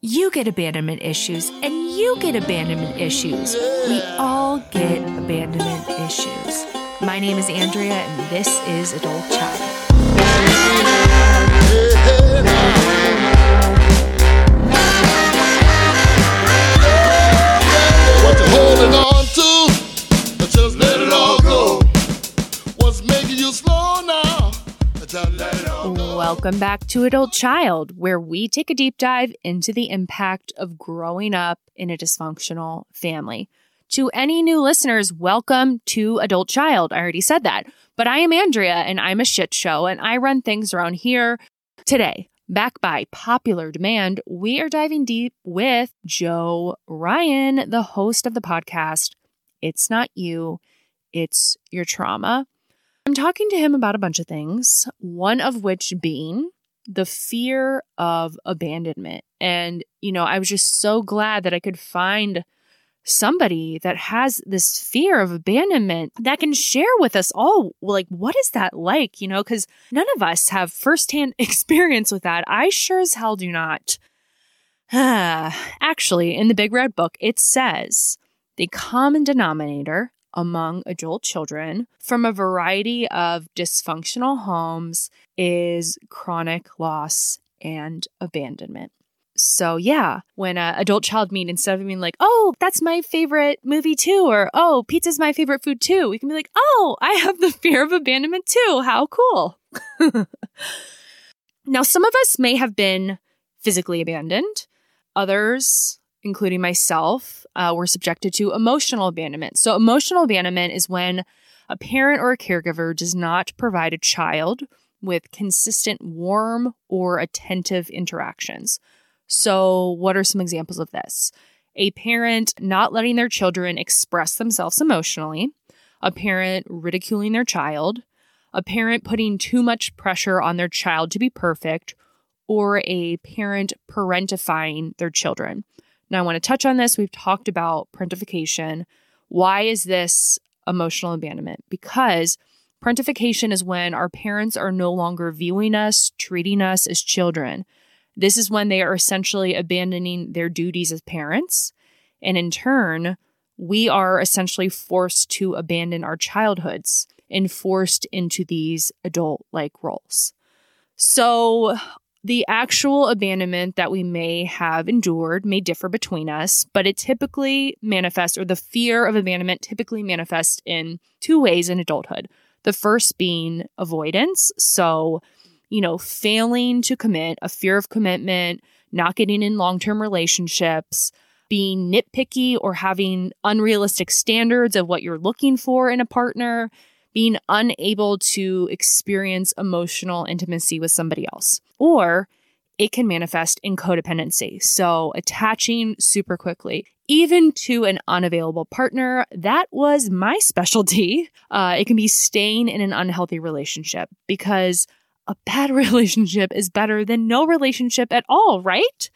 You get abandonment issues, and you get abandonment issues. We all get abandonment issues. My name is Andrea, and this is Adult Child. Welcome back to Adult Child, where we take a deep dive into the impact of growing up in a dysfunctional family. To any new listeners, welcome to Adult Child. I already said that. But I am Andrea and I'm a shit show and I run things around here. Today, back by popular demand, we are diving deep with Joe Ryan, the host of the podcast. It's not you, it's your trauma. I'm talking to him about a bunch of things, one of which being the fear of abandonment. And, you know, I was just so glad that I could find somebody that has this fear of abandonment that can share with us all, like, what is that like? You know, because none of us have firsthand experience with that. I sure as hell do not. Actually, in the Big Red Book, it says the common denominator among adult children from a variety of dysfunctional homes is chronic loss and abandonment. So, yeah, when an adult child meet, instead of being like, oh, that's my favorite movie too, or oh, pizza's my favorite food too, we can be like, oh, I have the fear of abandonment too. How cool. now, some of us may have been physically abandoned, others, including myself, uh, were subjected to emotional abandonment. So, emotional abandonment is when a parent or a caregiver does not provide a child with consistent, warm, or attentive interactions. So, what are some examples of this? A parent not letting their children express themselves emotionally, a parent ridiculing their child, a parent putting too much pressure on their child to be perfect, or a parent parentifying their children. Now, I want to touch on this. We've talked about parentification. Why is this emotional abandonment? Because parentification is when our parents are no longer viewing us, treating us as children. This is when they are essentially abandoning their duties as parents. And in turn, we are essentially forced to abandon our childhoods and forced into these adult like roles. So, the actual abandonment that we may have endured may differ between us, but it typically manifests, or the fear of abandonment typically manifests in two ways in adulthood. The first being avoidance. So, you know, failing to commit, a fear of commitment, not getting in long term relationships, being nitpicky or having unrealistic standards of what you're looking for in a partner, being unable to experience emotional intimacy with somebody else. Or it can manifest in codependency. So, attaching super quickly, even to an unavailable partner. That was my specialty. Uh, it can be staying in an unhealthy relationship because a bad relationship is better than no relationship at all, right?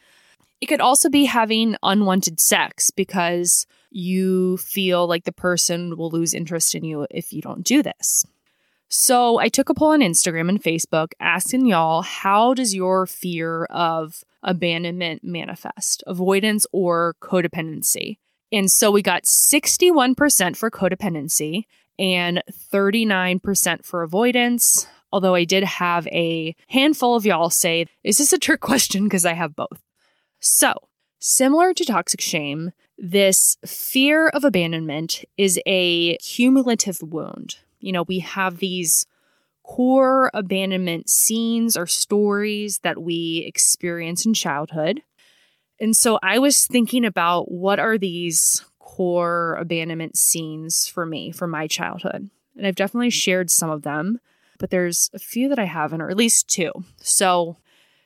It could also be having unwanted sex because you feel like the person will lose interest in you if you don't do this. So I took a poll on Instagram and Facebook asking y'all how does your fear of abandonment manifest, avoidance or codependency? And so we got 61% for codependency and 39% for avoidance. Although I did have a handful of y'all say, is this a trick question? Because I have both. So, similar to toxic shame, this fear of abandonment is a cumulative wound. You know, we have these core abandonment scenes or stories that we experience in childhood. And so I was thinking about what are these core abandonment scenes for me from my childhood. And I've definitely shared some of them, but there's a few that I haven't, or at least two. So,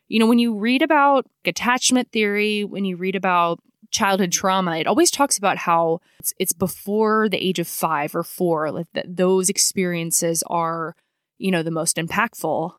you know, when you read about attachment theory, when you read about childhood mm-hmm. trauma, it always talks about how it's, it's before the age of five or four, like that those experiences are, you know, the most impactful.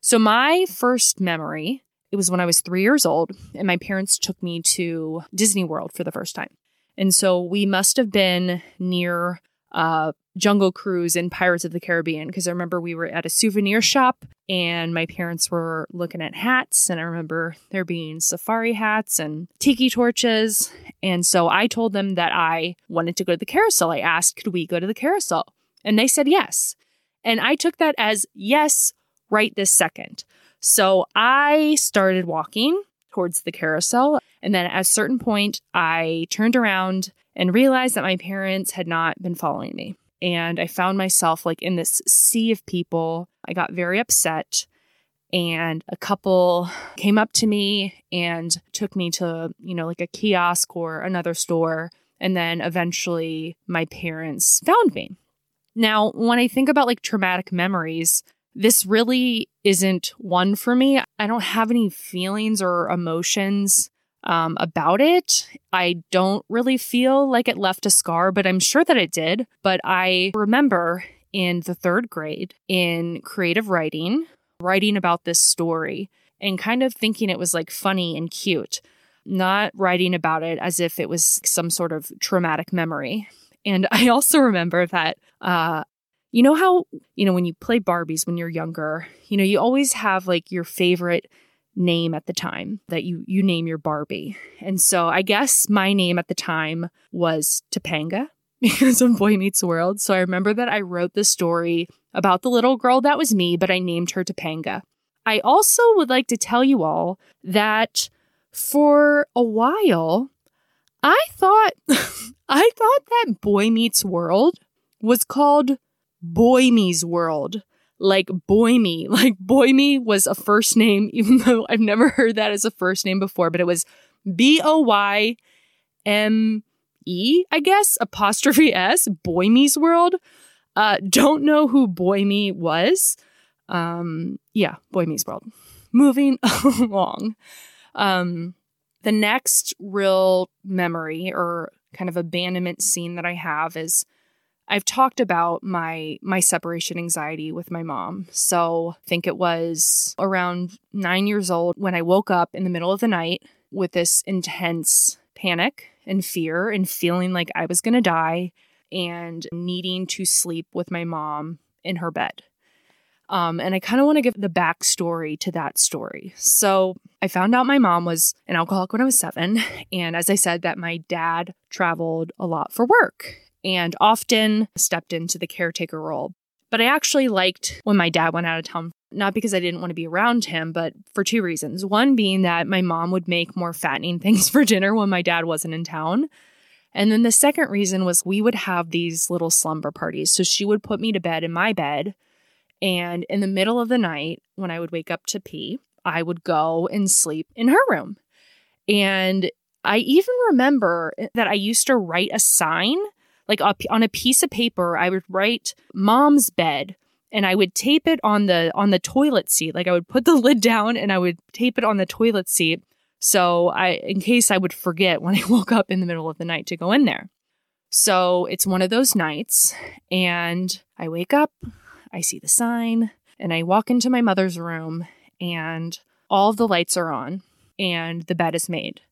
So my first memory, it was when I was three years old, and my parents took me to Disney World for the first time. And so we must have been near uh, Jungle Cruise in Pirates of the Caribbean because I remember we were at a souvenir shop and my parents were looking at hats and I remember there being safari hats and tiki torches and so I told them that I wanted to go to the carousel. I asked, "Could we go to the carousel?" And they said yes. And I took that as yes right this second. So I started walking towards the carousel and then at a certain point I turned around and realized that my parents had not been following me and I found myself like in this sea of people. I got very upset and a couple came up to me and took me to, you know, like a kiosk or another store. And then eventually my parents found me. Now, when I think about like traumatic memories, this really isn't one for me. I don't have any feelings or emotions um, about it. I don't really feel like it left a scar, but I'm sure that it did. But I remember in the third grade in creative writing, writing about this story and kind of thinking it was like funny and cute, not writing about it as if it was some sort of traumatic memory. And I also remember that uh, you know how, you know, when you play Barbies when you're younger, you know, you always have like your favorite name at the time that you you name your Barbie. And so I guess my name at the time was Topanga because of Boy Meets World. So I remember that I wrote the story about the little girl that was me, but I named her Topanga. I also would like to tell you all that for a while I thought I thought that Boy Meets World was called Boy Me's World like Boy Me. Like Boy Me was a first name, even though I've never heard that as a first name before, but it was B O Y M E, I guess, apostrophe S, Boy Me's World. Uh, don't know who Boy Me was. Um, yeah, Boy Me's World. Moving along. Um, the next real memory or kind of abandonment scene that I have is I've talked about my my separation anxiety with my mom. So, I think it was around 9 years old when I woke up in the middle of the night with this intense panic and fear and feeling like I was going to die and needing to sleep with my mom in her bed. Um, and I kind of want to give the backstory to that story. So I found out my mom was an alcoholic when I was seven. And as I said, that my dad traveled a lot for work and often stepped into the caretaker role. But I actually liked when my dad went out of town, not because I didn't want to be around him, but for two reasons. One being that my mom would make more fattening things for dinner when my dad wasn't in town. And then the second reason was we would have these little slumber parties. So she would put me to bed in my bed. And in the middle of the night, when I would wake up to pee, I would go and sleep in her room. And I even remember that I used to write a sign like on a piece of paper, I would write mom's bed and I would tape it on the on the toilet seat. Like I would put the lid down and I would tape it on the toilet seat. So I in case I would forget when I woke up in the middle of the night to go in there. So it's one of those nights and I wake up, I see the sign, and I walk into my mother's room and all the lights are on and the bed is made.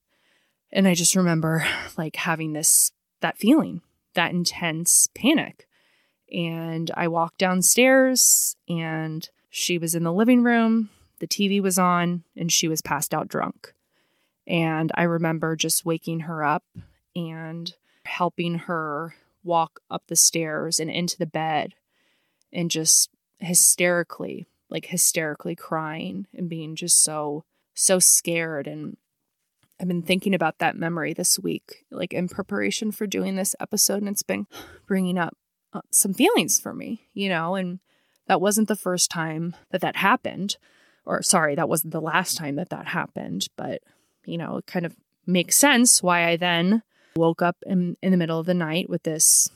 And I just remember like having this that feeling that intense panic. And I walked downstairs and she was in the living room, the TV was on, and she was passed out drunk. And I remember just waking her up and helping her walk up the stairs and into the bed and just hysterically, like hysterically crying and being just so, so scared and I've been thinking about that memory this week, like in preparation for doing this episode, and it's been bringing up uh, some feelings for me, you know, and that wasn't the first time that that happened, or sorry, that wasn't the last time that that happened, but, you know, it kind of makes sense why I then woke up in, in the middle of the night with this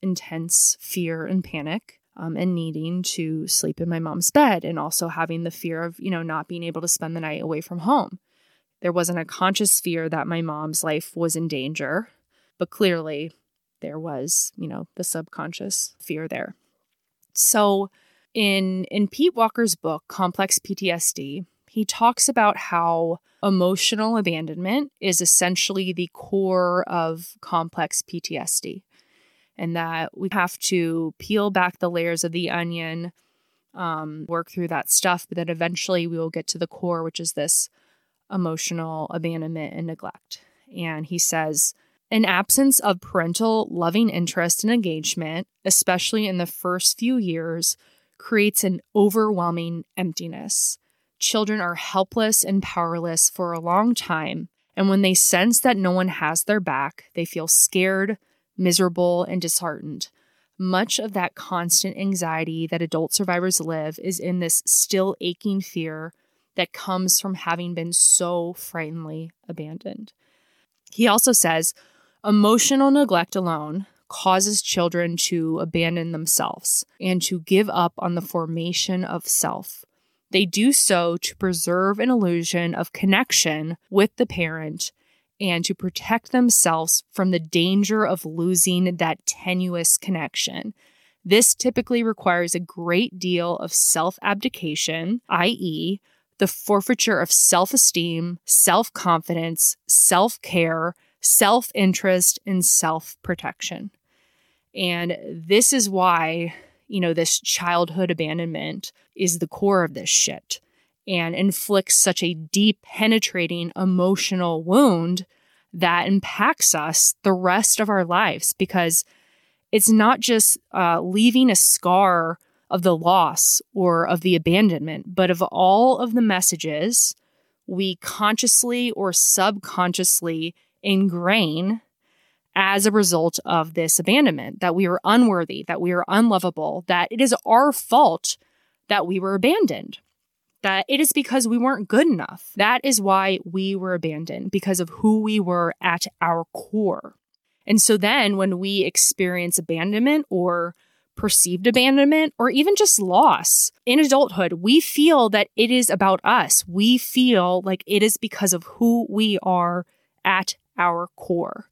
intense fear and panic. Um, and needing to sleep in my mom's bed, and also having the fear of, you know, not being able to spend the night away from home. There wasn't a conscious fear that my mom's life was in danger, but clearly there was, you know, the subconscious fear there. So in in Pete Walker's book Complex PTSD, he talks about how emotional abandonment is essentially the core of complex PTSD. and that we have to peel back the layers of the onion, um, work through that stuff, but then eventually we will get to the core, which is this emotional abandonment and neglect. And he says, an absence of parental loving interest and engagement, especially in the first few years, creates an overwhelming emptiness. Children are helpless and powerless for a long time, and when they sense that no one has their back, they feel scared, miserable, and disheartened. Much of that constant anxiety that adult survivors live is in this still aching fear that comes from having been so frighteningly abandoned. He also says emotional neglect alone causes children to abandon themselves and to give up on the formation of self. They do so to preserve an illusion of connection with the parent and to protect themselves from the danger of losing that tenuous connection. This typically requires a great deal of self abdication, i.e., the forfeiture of self esteem, self confidence, self care, self interest, and self protection. And this is why, you know, this childhood abandonment is the core of this shit and inflicts such a deep, penetrating emotional wound that impacts us the rest of our lives because it's not just uh, leaving a scar of the loss or of the abandonment, but of all of the messages we consciously or subconsciously ingrain as a result of this abandonment that we are unworthy, that we are unlovable, that it is our fault that we were abandoned, that it is because we weren't good enough. That is why we were abandoned, because of who we were at our core. And so then when we experience abandonment or perceived abandonment or even just loss in adulthood, we feel that it is about us. We feel like it is because of who we are at our core.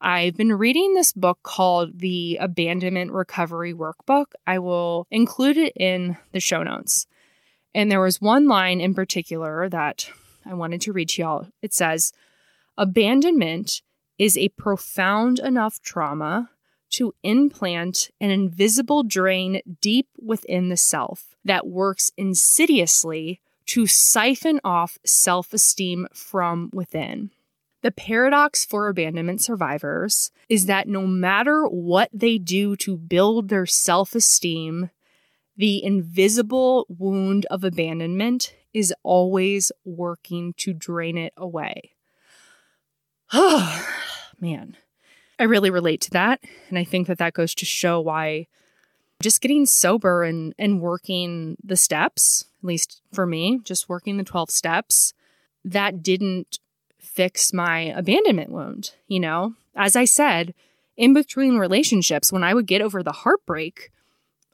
I've been reading this book called The Abandonment Recovery Workbook. I will include it in the show notes. And there was one line in particular that I wanted to read to y'all. It says, Abandonment is a profound enough trauma to implant an invisible drain deep within the self that works insidiously to siphon off self esteem from within. The paradox for abandonment survivors is that no matter what they do to build their self esteem, the invisible wound of abandonment is always working to drain it away. Oh, man. I really relate to that. And I think that that goes to show why just getting sober and, and working the steps, at least for me, just working the 12 steps, that didn't fix my abandonment wound. You know, as I said, in between relationships, when I would get over the heartbreak,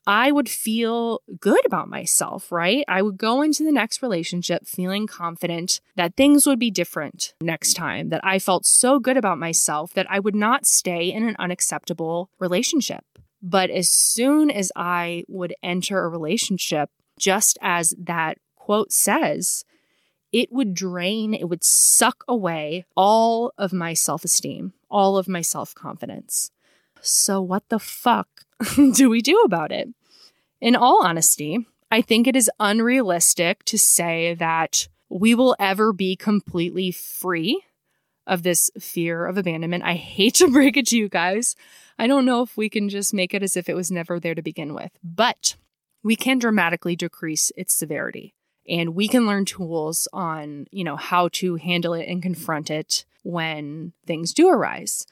I would feel good about myself, right? I would go into the next relationship feeling confident that things would be different next time, that I felt so good about myself that I would not stay in an unacceptable relationship. But as soon as I would enter a relationship, just as that quote says, it would drain, it would suck away all of my self esteem, all of my self confidence. So, what the fuck do we do about it? In all honesty, I think it is unrealistic to say that we will ever be completely free of this fear of abandonment. I hate to break it to you guys. I don't know if we can just make it as if it was never there to begin with, but we can dramatically decrease its severity and we can learn tools on, you know, how to handle it and confront it when things do arise.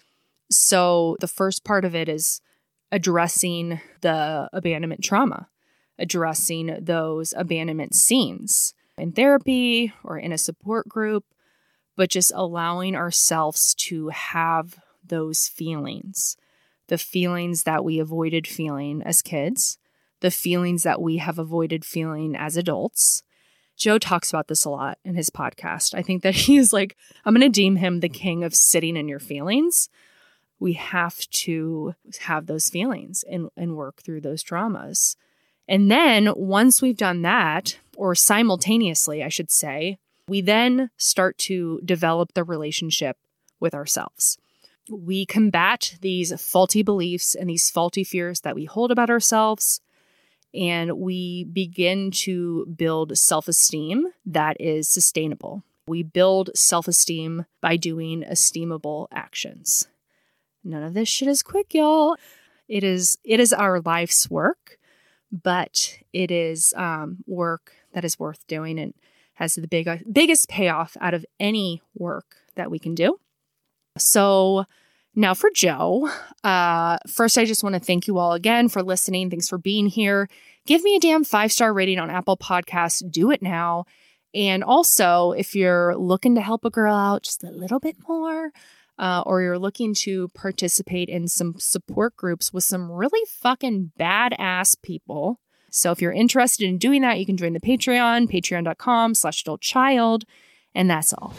So the first part of it is addressing the abandonment trauma, addressing those abandonment scenes in therapy or in a support group, but just allowing ourselves to have those feelings, the feelings that we avoided feeling as kids, the feelings that we have avoided feeling as adults, Joe talks about this a lot in his podcast. I think that he's like, I'm going to deem him the king of sitting in your feelings. We have to have those feelings and, and work through those traumas. And then once we've done that, or simultaneously, I should say, we then start to develop the relationship with ourselves. we combat these faulty beliefs and these faulty fears that we hold about ourselves. And we begin to build self esteem that is sustainable. We build self esteem by doing esteemable actions. None of this shit is quick, y'all. It is it is our life's work, but it is um, work that is worth doing and has the big biggest payoff out of any work that we can do. So now for Joe, uh, first I just want to thank you all again for listening. Thanks for being here. Give me a damn five star rating on Apple Podcasts. Do it now. And also, if you're looking to help a girl out just a little bit more, uh, or you're looking to participate in some support groups with some really fucking badass people. So if you're interested in doing that, you can join the Patreon, patreon.com slash child. And that's all.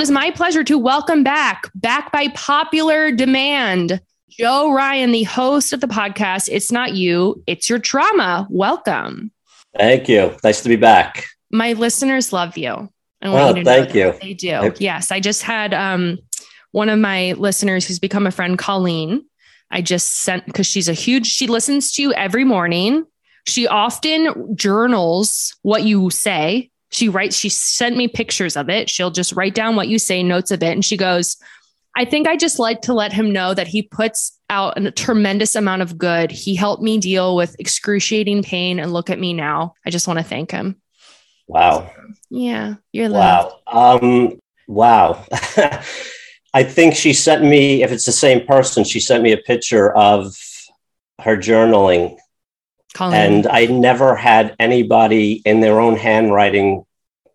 It is my pleasure to welcome back, back by popular demand, Joe Ryan, the host of the podcast. It's not you, it's your trauma. Welcome. Thank you. Nice to be back. My listeners love you. I Oh, you thank you. They do. I- yes, I just had um, one of my listeners who's become a friend, Colleen. I just sent because she's a huge. She listens to you every morning. She often journals what you say. She writes. She sent me pictures of it. She'll just write down what you say, notes of it, and she goes. I think I just like to let him know that he puts out a tremendous amount of good. He helped me deal with excruciating pain, and look at me now. I just want to thank him. Wow. Yeah, you're loved. Wow. Um, wow. I think she sent me, if it's the same person, she sent me a picture of her journaling. Colleen. And I never had anybody in their own handwriting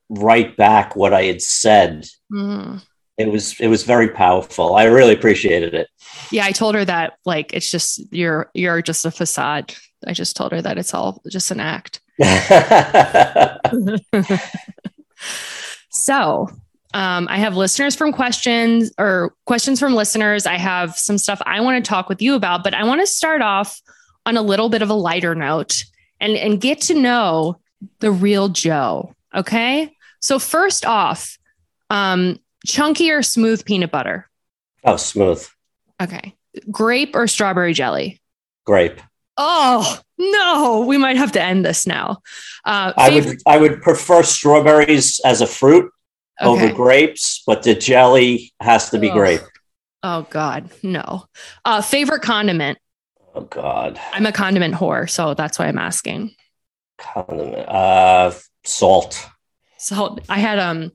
write back what I had said. Mhm. It was it was very powerful. I really appreciated it. Yeah, I told her that like it's just you're you're just a facade. I just told her that it's all just an act. So, um, I have listeners from questions or questions from listeners. I have some stuff I want to talk with you about, but I want to start off on a little bit of a lighter note and and get to know the real Joe. Okay. So first off, um, chunky or smooth peanut butter? oh, smooth. Okay. Grape or strawberry jelly? Grape. Oh no, we might have to end this now. Uh, I favorite- would I would prefer strawberries as a fruit over grapes, but the jelly has to be grape. Oh God, no. Uh, favorite condiment? Oh God, I'm a condiment whore, so that's why I'm asking. condiment. Uh, salt. So I had um,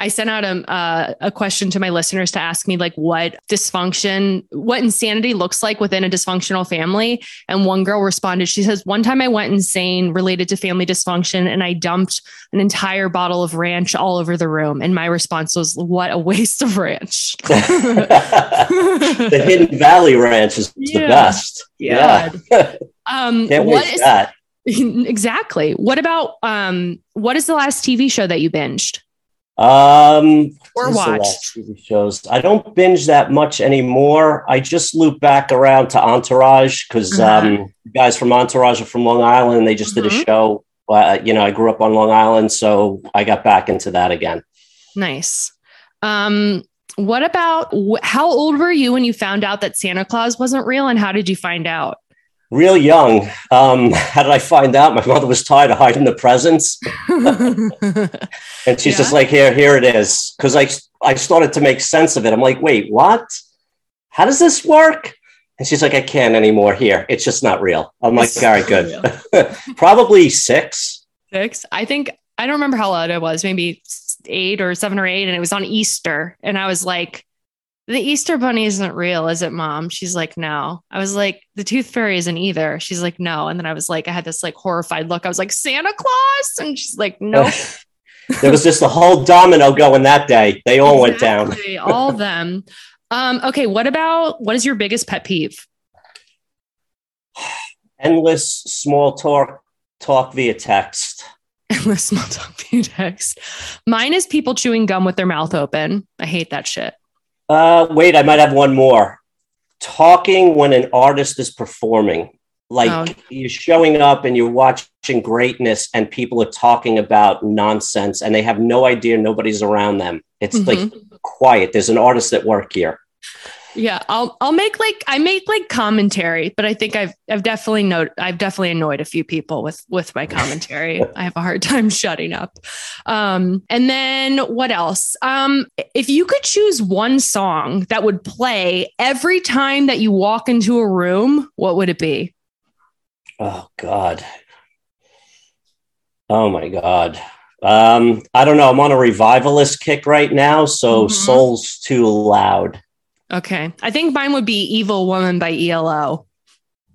I sent out a uh, a question to my listeners to ask me like what dysfunction, what insanity looks like within a dysfunctional family. And one girl responded. She says, "One time I went insane related to family dysfunction, and I dumped an entire bottle of ranch all over the room." And my response was, "What a waste of ranch." the Hidden Valley Ranch is the best. Yeah. Yeah, Um, can't what waste is that. exactly? What about um? What is the last TV show that you binged? Um, Or watched. TV shows. I don't binge that much anymore. I just loop back around to Entourage because Uh-huh. um, guys from Entourage are from Long Island. They just did a Mhm. show. Uh, you know, I grew up on Long Island, so I got back into that again. Nice. Um, what about wh- how old were you when you found out that Santa Claus wasn't real, and how did you find out? Real young. Um, how did I find out? My mother was tired of hiding the presents. And she's just like, here, here it is. Because I, I started to make sense of it. I'm like, wait, what? How does this work? And she's like, I can't anymore. Here, it's just not real. I'm like, It's all right, good. Probably six. Six. I think I don't remember how old I was, maybe eight or seven or eight, and it was on Easter, and I was like. The Easter bunny isn't real, is it, mom? She's like, no. I was like, the tooth fairy isn't either. She's like, no. And then I was like, I had this like horrified look. I was like, Santa Claus? And she's like, nope. there was just a whole domino going that day. They all went down. All of them. Um, okay, what about what is your biggest pet peeve? Endless small talk talk via text. Endless small talk via text. Mine is people chewing gum with their mouth open. I hate that shit. Uh, wait, I might have one more. Talking when an artist is performing, like Oh. you're showing up and you're watching greatness, and people are talking about nonsense, and they have no idea nobody's around them. It's like quiet. There's an artist at work here. Yeah, I'll I'll make like I make like commentary, but I think I've I've definitely no I've definitely annoyed a few people with with my commentary. I have a hard time shutting up. Um, and then what else? Um, if you could choose one song that would play every time that you walk into a room, what would it be? Oh God. Oh my God. Um, I don't know. I'm on a revivalist kick right now, so Mhm. Soul's too loud. Okay, I think mine would be "Evil Woman" by ELO.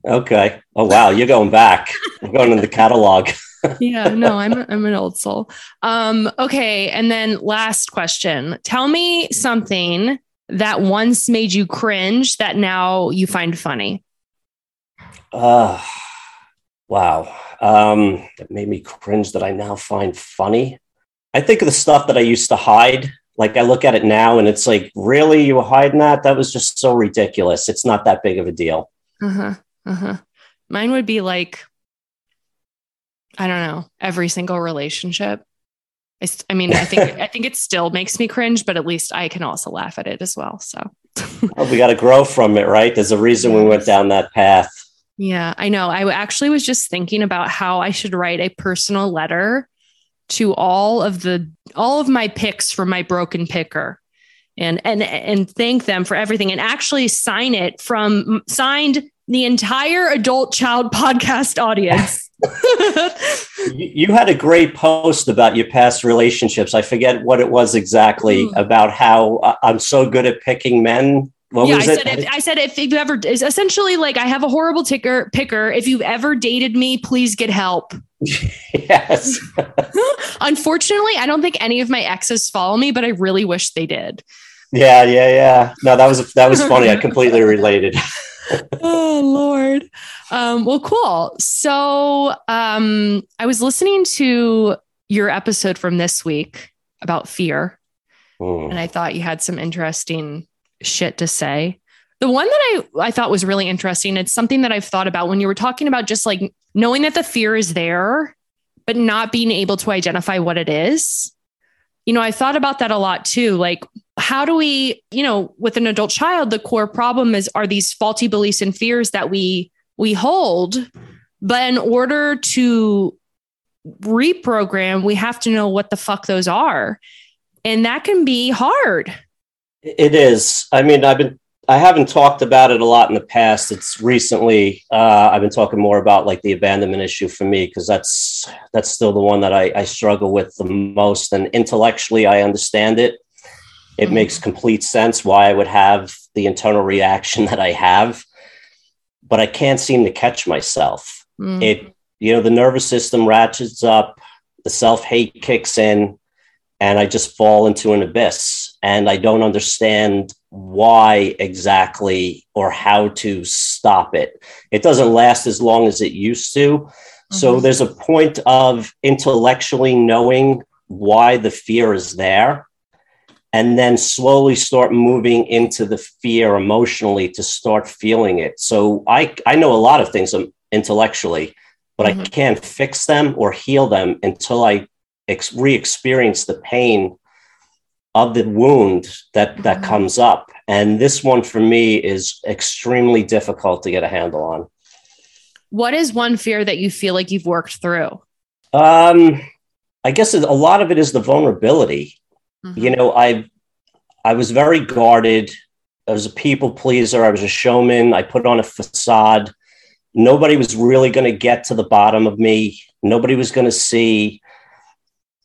Okay. Oh wow, you're going back. I'm going in the catalog. yeah, no, I'm I'm an old soul. Um, okay, and then last question. Tell me something that once made you cringe that now you find funny. Uh, wow. Um, that made me cringe that I now find funny. I think of the stuff that I used to hide. Like I look at it now and it's like, really? You were hiding that? That was just so ridiculous. It's not that big of a deal. Uh-huh. Uh-huh. Mine would be like I don't know, every single relationship. I, I mean, I think I think it still makes me cringe, but at least I can also laugh at it as well. So Oh, we got to grow from it, right? There's a reason we went down that path. Yeah, I know. I actually was just thinking about how I should write a personal letter to all of the all of my picks from my broken picker and and and thank them for everything and actually sign it from signed the entire adult child podcast audience. You had a great post about your past relationships. I forget what it was exactly Hmm. about how uh, I'm so good at picking men. What yeah, I said if, I said if you've ever it's essentially like I have a horrible ticker picker. If you've ever dated me, please get help. yes. Unfortunately, I don't think any of my exes follow me, but I really wish they did. Yeah, yeah, yeah. No, that was that was funny. I completely related. oh Lord. Um, well, cool. So um, I was listening to your episode from this week about fear, Hmm. and I thought you had some interesting shit to say. The one that I, I thought was really interesting, it's something that I've thought about when you were talking about just like knowing that the fear is there, but not being able to identify what it is. You know, I thought about that a lot too. Like, how do we, you know, with an adult child, the core problem is are these faulty beliefs and fears that we we hold, but in order to reprogram, we have to know what the fuck those are. And that can be hard. It is. I mean, I've been I haven't talked about it a lot in the past. It's recently uh, I've been talking more about like the abandonment issue for me because that's that's still the one that I, I struggle with the most. And intellectually, I understand it. It Mhm. makes complete sense why I would have the internal reaction that I have, but I can't seem to catch myself. Mm. it you know the nervous system ratchets up the self-hate kicks in and i just fall into an abyss and i don't understand why exactly or how to stop it it doesn't last as long as it used to so Mhm. there's a point of intellectually knowing why the fear is there and then slowly start moving into the fear emotionally to start feeling it so i i know a lot of things intellectually but i Mhm. can't fix them or heal them until i ex- re-experience the pain of the wound that that Mhm. comes up. And this one for me is extremely difficult to get a handle on. What is one fear that you feel like you've worked through? um i guess a lot of it is the vulnerability. You know i i was very guarded. I was a people pleaser. I was a showman. I put on a facade. Nobody was really going to get to the bottom of me. Nobody was going to see.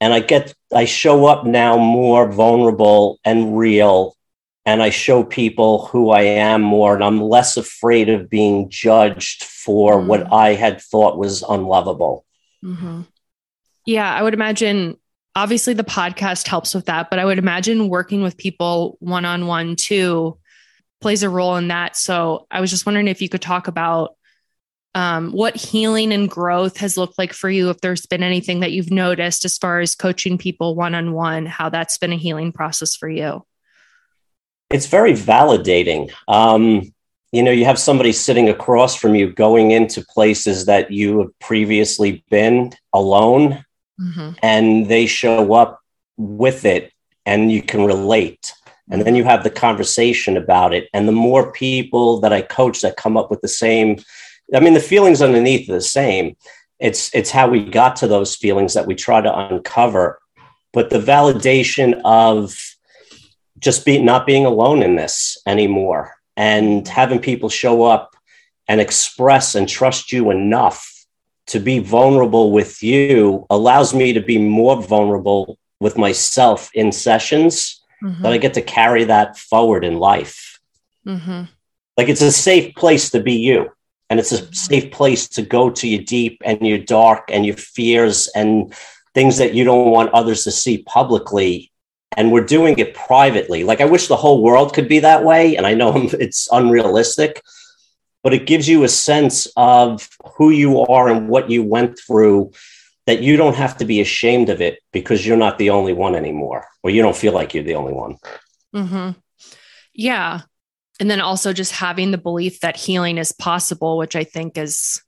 And i get i show up now more vulnerable and real and i show people who i am more and i'm less afraid of being judged for Mm. what i had thought was unlovable Mhm. Yeah, I would imagine obviously the podcast helps with that, but I would imagine working with people one on one too plays a role in that. So I was just wondering if you could talk about um, what healing and growth has looked like for you, if there's been anything that you've noticed as far as coaching people one on one, how that's been a healing process for you. It's very validating. Um, you know, you have somebody sitting across from you going into places that you have previously been alone, mm-hmm. and they show up with it, and you can relate. And then you have the conversation about it. And the more people that I coach that come up with the same, I mean, the feelings underneath are the same. It's it's how we got to those feelings that we try to uncover. But the validation of just be not being alone in this anymore and having people show up and express and trust you enough to be vulnerable with you allows me to be more vulnerable with myself in sessions mm-hmm. that I get to carry that forward in life. Mm-hmm. Like it's a safe place to be you. And it's a safe place to go to your deep and your dark and your fears and things that you don't want others to see publicly and we're doing it privately. Like I wish the whole world could be that way, and I know it's unrealistic, but it gives you a sense of who you are and what you went through that you don't have to be ashamed of it because you're not the only one anymore, or you don't feel like you're the only one. Mm-hmm. Yeah. And then also just having the belief that healing is possible, which I think is,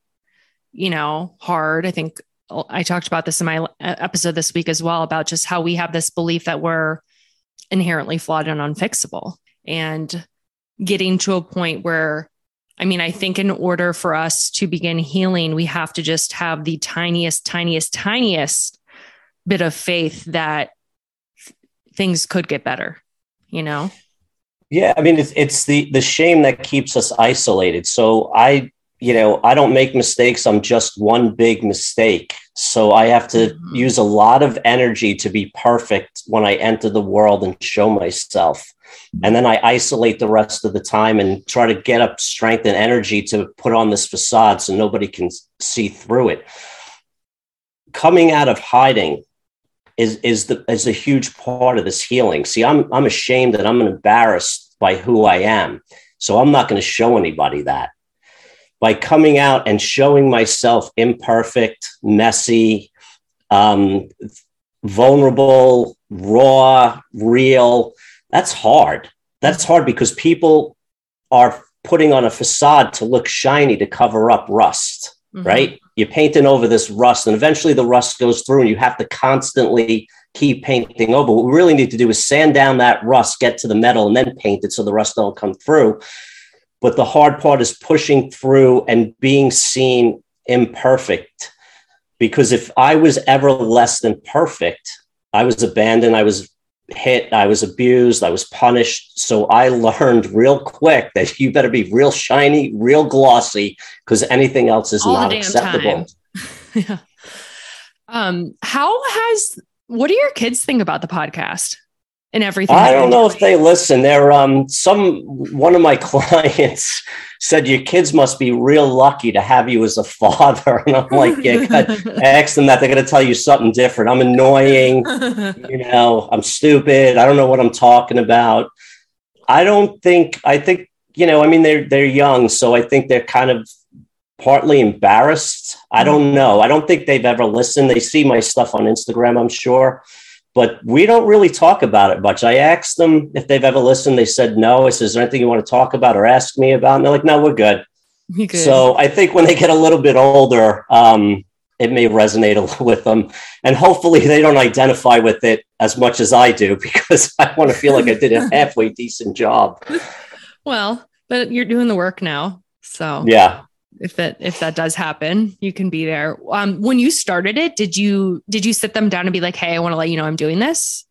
you know, hard. I think oh, I talked about this in my uh, episode this week as well about just how we have this belief that we're inherently flawed and unfixable and getting to a point where I mean, I think in order for us to begin healing, we have to just have the tiniest, tiniest, tiniest bit of faith that things could get better, you know? Yeah, I mean, it's, it's the the shame that keeps us isolated. So I you know, I don't make mistakes. I'm just one big mistake. So I have to mm-hmm. use a lot of energy to be perfect when I enter the world and show myself. And then I isolate the rest of the time and try to get up strength and energy to put on this facade so nobody can see through it. Coming out of hiding is is the is a huge part of this healing. See, I'm I'm ashamed that I'm embarrassed by who I am. So I'm not going to show anybody that by coming out and showing myself imperfect, messy, um, vulnerable, raw, real. That's hard. That's hard because people are putting on a facade to look shiny to cover up rust, mm-hmm. right? You're painting over this rust, and eventually the rust goes through, and you have to constantly keep painting over. What we really need to do is sand down that rust, get to the metal, and then paint it so the rust don't come through. But the hard part is pushing through and being seen imperfect. Because if I was ever less than perfect, I was abandoned, I was hit, I was abused, I was punished. So I learned real quick that you better be real shiny, real glossy, because anything else is All not acceptable. yeah. Um, how has what do your kids think about the podcast? and everything. I don't know if they listen. They're um some one of my clients said your kids must be real lucky to have you as a father. And I'm like, yeah, I asked them that they're gonna tell you something different. I'm annoying, you know, I'm stupid, I don't know what I'm talking about. I don't think I think, you know, I mean they're they're young, so I think they're kind of partly embarrassed. I don't know. I don't think they've ever listened. They see my stuff on Instagram, I'm sure but we don't really talk about it much. I asked them if they've ever listened. They said no. I said, Is there anything you want to talk about or ask me about? And they're like, No, we're good. good. So I think when they get a little bit older, um, it may resonate a little with them. And hopefully they don't identify with it as much as I do because I want to feel like I did a halfway decent job. Well, but you're doing the work now. So yeah, if that if that does happen you can be there. Um when you started it did you did you sit them down and be like hey i want to let you know i'm doing this?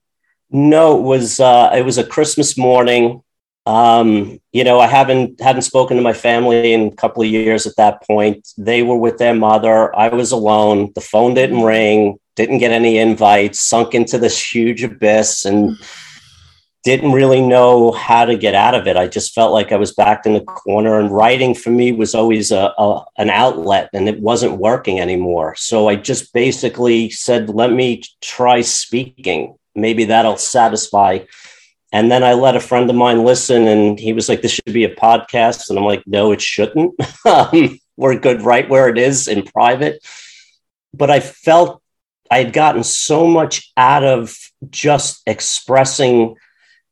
No it was uh it was a christmas morning. Um you know i haven't hadn't spoken to my family in a couple of years at that point. They were with their mother. I was alone. The phone didn't ring didn't get any invites sunk into this huge abyss and didn't really know how to get out of it. I just felt like I was backed in the corner, and writing for me was always a, a, an outlet, and it wasn't working anymore. So I just basically said, "Let me try speaking. Maybe that'll satisfy." And then I let a friend of mine listen, and he was like, "This should be a podcast," and I'm like, "No, it shouldn't. Um, we're good right where it is in private." But I felt I had gotten so much out of just expressing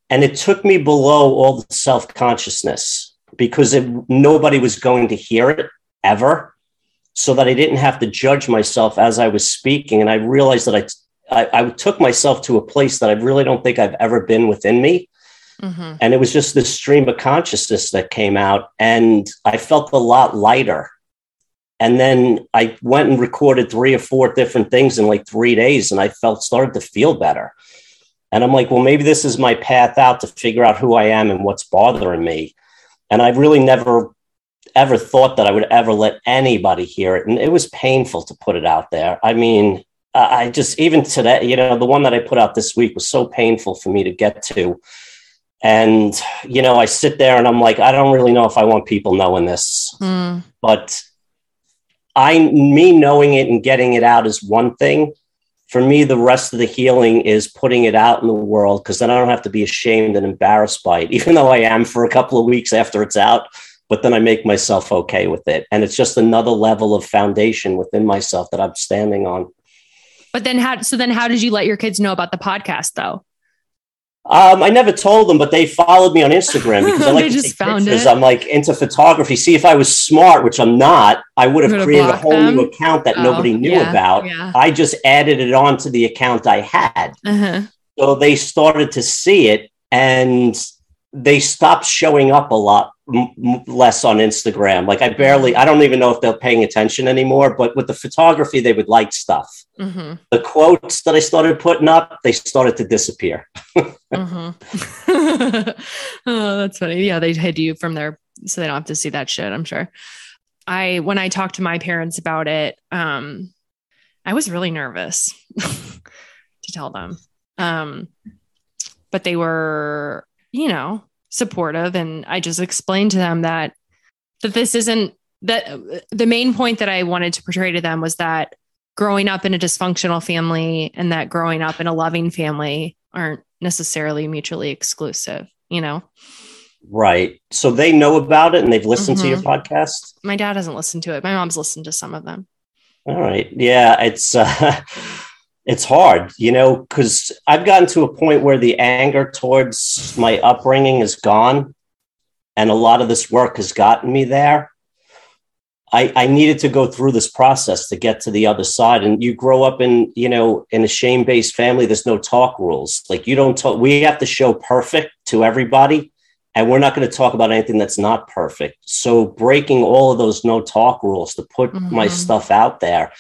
and it took me below all the self consciousness because it, nobody was going to hear it ever. So that I didn't have to judge myself as I was speaking. And I realized that I, I, I took myself to a place that I really don't think I've ever been within me. Mm-hmm. And it was just this stream of consciousness that came out. And I felt a lot lighter. And then I went and recorded three or four different things in like three days, and I felt started to feel better. And I'm like, well, maybe this is my path out to figure out who I am and what's bothering me. And I really never ever thought that I would ever let anybody hear it. And it was painful to put it out there. I mean, I just, even today, you know, the one that I put out this week was so painful for me to get to. And, you know, I sit there and I'm like, I don't really know if I want people knowing this. Mm. But I, me knowing it and getting it out is one thing for me, the rest of the healing is putting it out in the world because then I don't have to be ashamed and embarrassed by it, even though I am for a couple of weeks after it's out. But then I make myself okay with it. And it's just another level of foundation within myself that I'm standing on. But then how, so then how did you let your kids know about the podcast though? Um, I never told them, but they followed me on Instagram because I like to take pictures. It. I'm like into photography. See, if I was smart, which I'm not, I would have created a whole them. new account that oh, nobody knew yeah, about. Yeah. I just added it onto the account I had. Uh-huh. So they started to see it, and they stopped showing up a lot m- less on Instagram. Like I barely, I don't even know if they're paying attention anymore. But with the photography, they would like stuff. Mm-hmm. The quotes that I started putting up, they started to disappear. Mm-hmm. oh, that's funny. Yeah, they hid you from there, so they don't have to see that shit. I'm sure. I when I talked to my parents about it, um, I was really nervous to tell them. Um, but they were you know, supportive. And I just explained to them that that this isn't that the main point that I wanted to portray to them was that growing up in a dysfunctional family and that growing up in a loving family aren't necessarily mutually exclusive, you know? Right. So they know about it and they've listened mm-hmm. to your mm-hmm. podcast? My dad hasn't listened to it. My mom's listened to some of them. All right. Yeah. It's, uh, it's hard, you know, because I've gotten to a point where the anger towards my upbringing is gone. And a lot of this work has gotten me there. I, I needed to go through this process to get to the other side. And you grow up in, you know, in a shame based family, there's no talk rules. Like you don't talk, we have to show perfect to everybody. And we're not going to talk about anything that's not perfect. So breaking all of those no talk rules to put mm-hmm. my stuff out there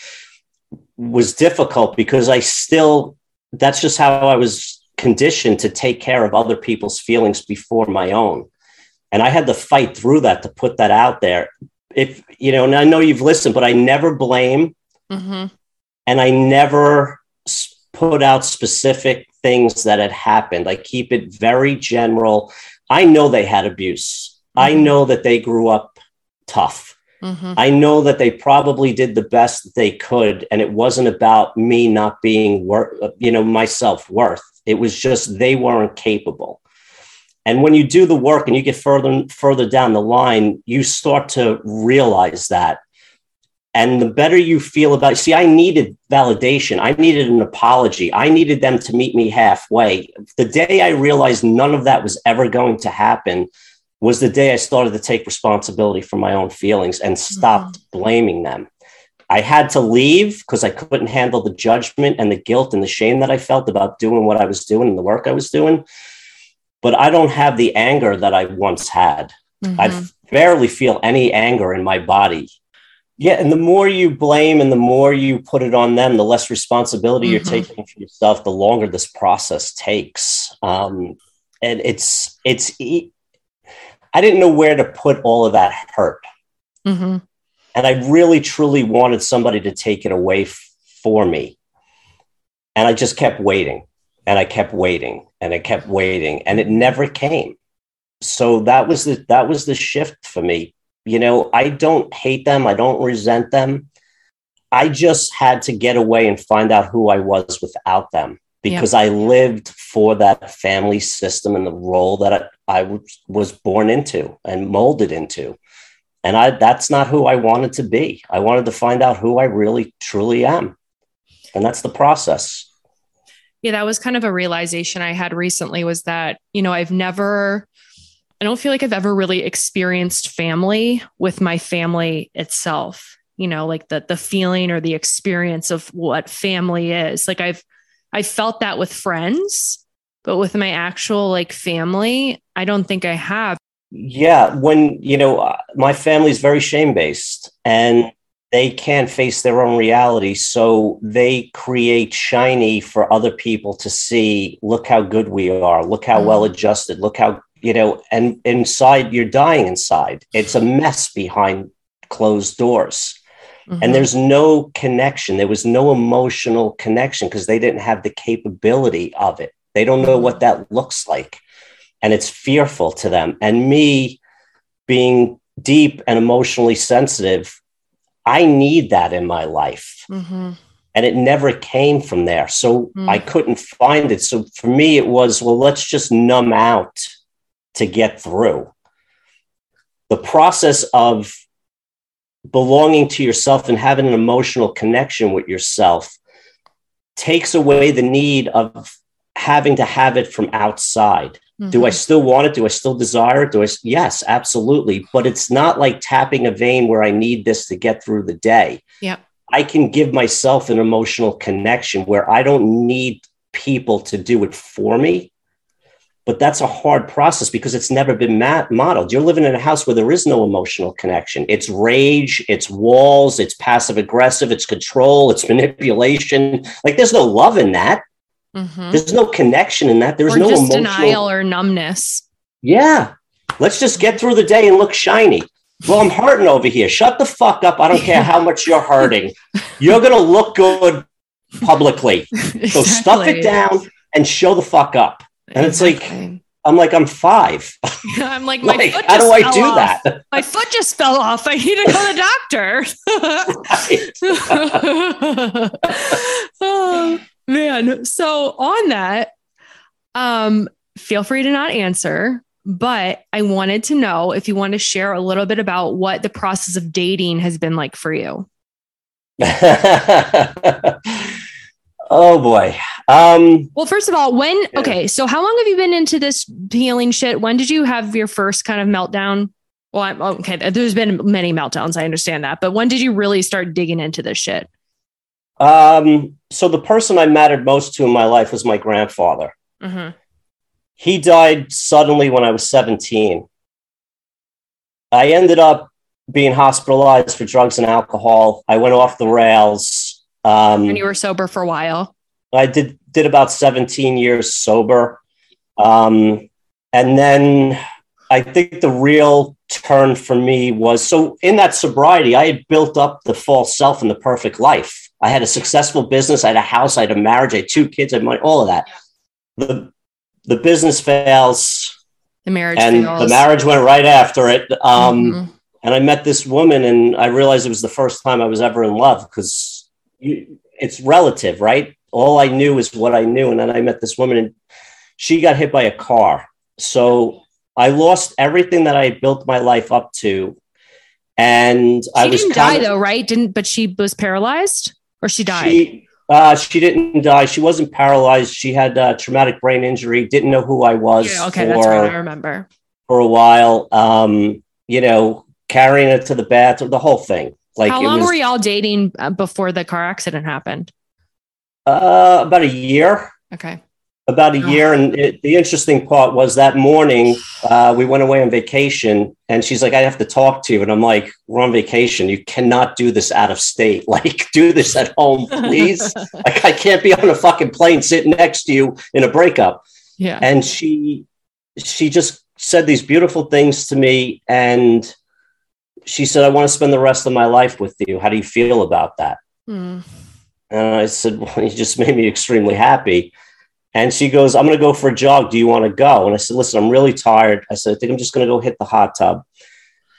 was difficult because I still, that's just how I was conditioned to take care of other people's feelings before my own. And I had to fight through that to put that out there. If, you know, and I know you've listened, but I never blame mm-hmm. and I never put out specific things that had happened. I keep it very general. I know they had abuse. Mm-hmm. I know that they grew up tough. Mm-hmm. I know that they probably did the best that they could, and it wasn't about me not being worth, you know, my self worth. It was just they weren't capable. And when you do the work and you get further and further down the line, you start to realize that. And the better you feel about, see, I needed validation. I needed an apology. I needed them to meet me halfway. The day I realized none of that was ever going to happen, was the day I started to take responsibility for my own feelings and stopped mm-hmm. blaming them. I had to leave because I couldn't handle the judgment and the guilt and the shame that I felt about doing what I was doing and the work I was doing. But I don't have the anger that I once had. Mm-hmm. I barely feel any anger in my body. Yeah. And the more you blame and the more you put it on them, the less responsibility mm-hmm. you're taking for yourself, the longer this process takes. Um, and it's, it's, I didn't know where to put all of that hurt. Mm-hmm. And I really, truly wanted somebody to take it away f- for me. And I just kept waiting and I kept waiting. And I kept waiting and it never came. So that was the that was the shift for me. You know, I don't hate them, I don't resent them. I just had to get away and find out who I was without them because I lived for that family system and the role that I, I was born into and molded into. And I that's not who I wanted to be. I wanted to find out who I really truly am. And that's the process. Yeah, that was kind of a realization I had recently was that, you know, I've never, I don't feel like I've ever really experienced family with my family itself, you know, like the the feeling or the experience of what family is. Like I've I felt that with friends, but with my actual like family, I don't think I have. Yeah, when you know, uh, my family's very shame based and they can't face their own reality. So they create shiny for other people to see. Look how good we are. Look how well adjusted. Look how, you know, and inside you're dying inside. It's a mess behind closed doors. Mhm. And there's no connection. There was no emotional connection because they didn't have the capability of it. They don't know what that looks like. And it's fearful to them. And me being deep and emotionally sensitive, I need that in my life. Mhm. And it never came from there. So Mm. I couldn't find it. So for me, it was, well, let's just numb out to get through. The process of belonging to yourself and having an emotional connection with yourself takes away the need of having to have it from outside. Do I Mhm. still want it? Do I still desire it? Do I? Yes, absolutely. But it's not like tapping a vein where I need this to get through the day. Yeah. I can give myself an emotional connection where I don't need people to do it for me. But that's a hard process because it's never been modeled. You're living in a house where there is no emotional connection. It's rage, it's walls, it's passive aggressive, it's control, it's manipulation. Like there's no love in that. Mhm. There's no connection in that. There's or no just emotional. denial or numbness. Yeah. Let's just get through the day and look shiny. Well, I'm hurting over here. Shut the fuck up. I don't care how much you're hurting. You're going to look good publicly. So stuff it down and show the fuck up. And it's like, I'm like, I'm five. I'm like, my like, foot how just do I fell do off. that? My foot just fell off. I need to go to the doctor. Man. So on that, um, feel free to not answer, but I wanted to know if you want to share a little bit about what the process of dating has been like for you. oh boy. Um, Well, first of all, when okay, so how long have you been into this healing shit? When did you have your first kind of meltdown? Well, I'm, okay, there's been many meltdowns. I understand that, but when did you really start digging into this shit? Um, so the person I mattered most to in my life was my grandfather. Mhm. he died suddenly when I was 17. I ended up being hospitalized for drugs and alcohol. I went off the rails. Um, And you were sober for a while. I did did about 17 years sober. Um, and then I think the real turn for me was so in that sobriety, I had built up the false self and the perfect life. I had a successful business, I had a house, I had a marriage, I had two kids, I had money, all of that. The the business fails The marriage and fails. the marriage went right after it. Um, Mhm. and I met this woman, and I realized it was the first time I was ever in love because it's relative, right? All I knew is what I knew, and then I met this woman, and she got hit by a car. So I lost everything that I had built my life up to, and She I was didn't die kinda- though, right? Didn't but she was paralyzed or she died. She, uh, she didn't die. She wasn't paralyzed. She had uh, traumatic brain injury. Didn't know who I was yeah, okay, for that's right. I remember. for a while. Um, you know, carrying it to the bathroom, the whole thing. Like How it long was were y'all dating uh, before the car accident happened? uh, about a year. Okay. About a year, and it, the interesting part was that morning uh, we went away on vacation, and she's like, "I have to talk to you," and I'm like, "We're on vacation. You cannot do this out of state. Like, do this at home, please. like, I can't be on a fucking plane sitting next to you in a breakup." yeah. and she she just said these beautiful things to me and she said i want to spend the rest of my life with you how do you feel about that Mm. and i said well you just made me extremely happy And she goes, I'm going to go for a jog. Do you want to go? And I said, Listen, I'm really tired. I said, I think I'm just going to go hit the hot tub.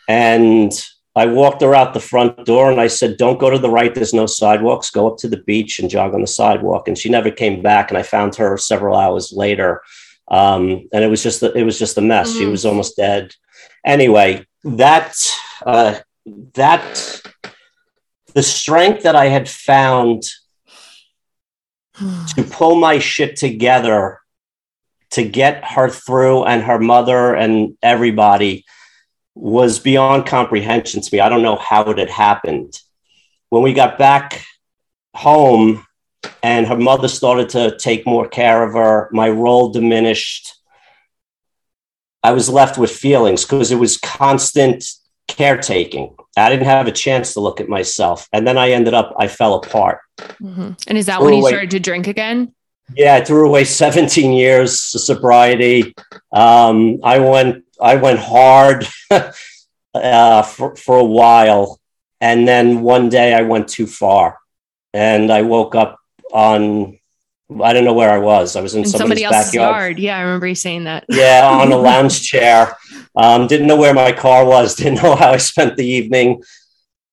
And I walked her out the front door and I said, Don't go to the right. There's no sidewalks. Go up to the beach and jog on the sidewalk. And she never came back. And I found her several hours later. Um, and it was just it was just a mess. She was almost dead. Anyway, that uh, that the strength that I had found to pull my shit together to get her through and her mother and everybody was beyond comprehension to me. I don't know how it had happened. When we got back home and her mother started to take more care of her, my role diminished. I was left with feelings because it was constant caretaking. I didn't have a chance to look at myself. And then I ended up, I fell apart. Mhm. And is that Threw when you away- started to drink again? Yeah, I threw away 17 years of sobriety. Um, I went, I went hard uh, for, for a while. And then one day I went too far and I woke up on, I don't know where I was. I was in, In somebody's somebody else's backyard. yard. Yeah, I remember you saying that. Yeah, on a lounge chair. Um, didn't know where my car was, didn't know how I spent the evening.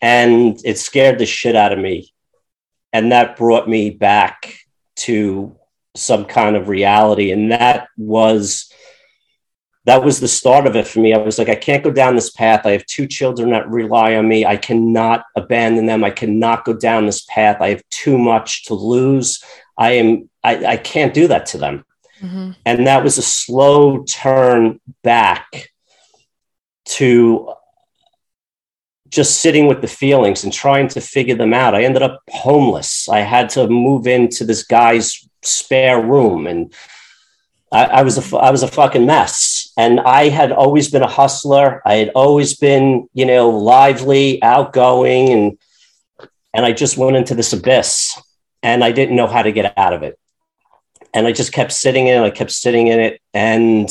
And it scared the shit out of me. And that brought me back to some kind of reality. And that was that was the start of it for me. I was like, I can't go down this path. I have two children that rely on me. I cannot abandon them. I cannot go down this path. I have too much to lose. I am I, I can't do that to them Mhm. and that was a slow turn back to just sitting with the feelings and trying to figure them out i ended up homeless i had to move into this guy's spare room and I, I was a I was a fucking mess, and I had always been a hustler. I had always been, you know, lively, outgoing, and and I just went into this abyss, and I didn't know how to get out of it and I just kept sitting in it. I kept sitting in it. And,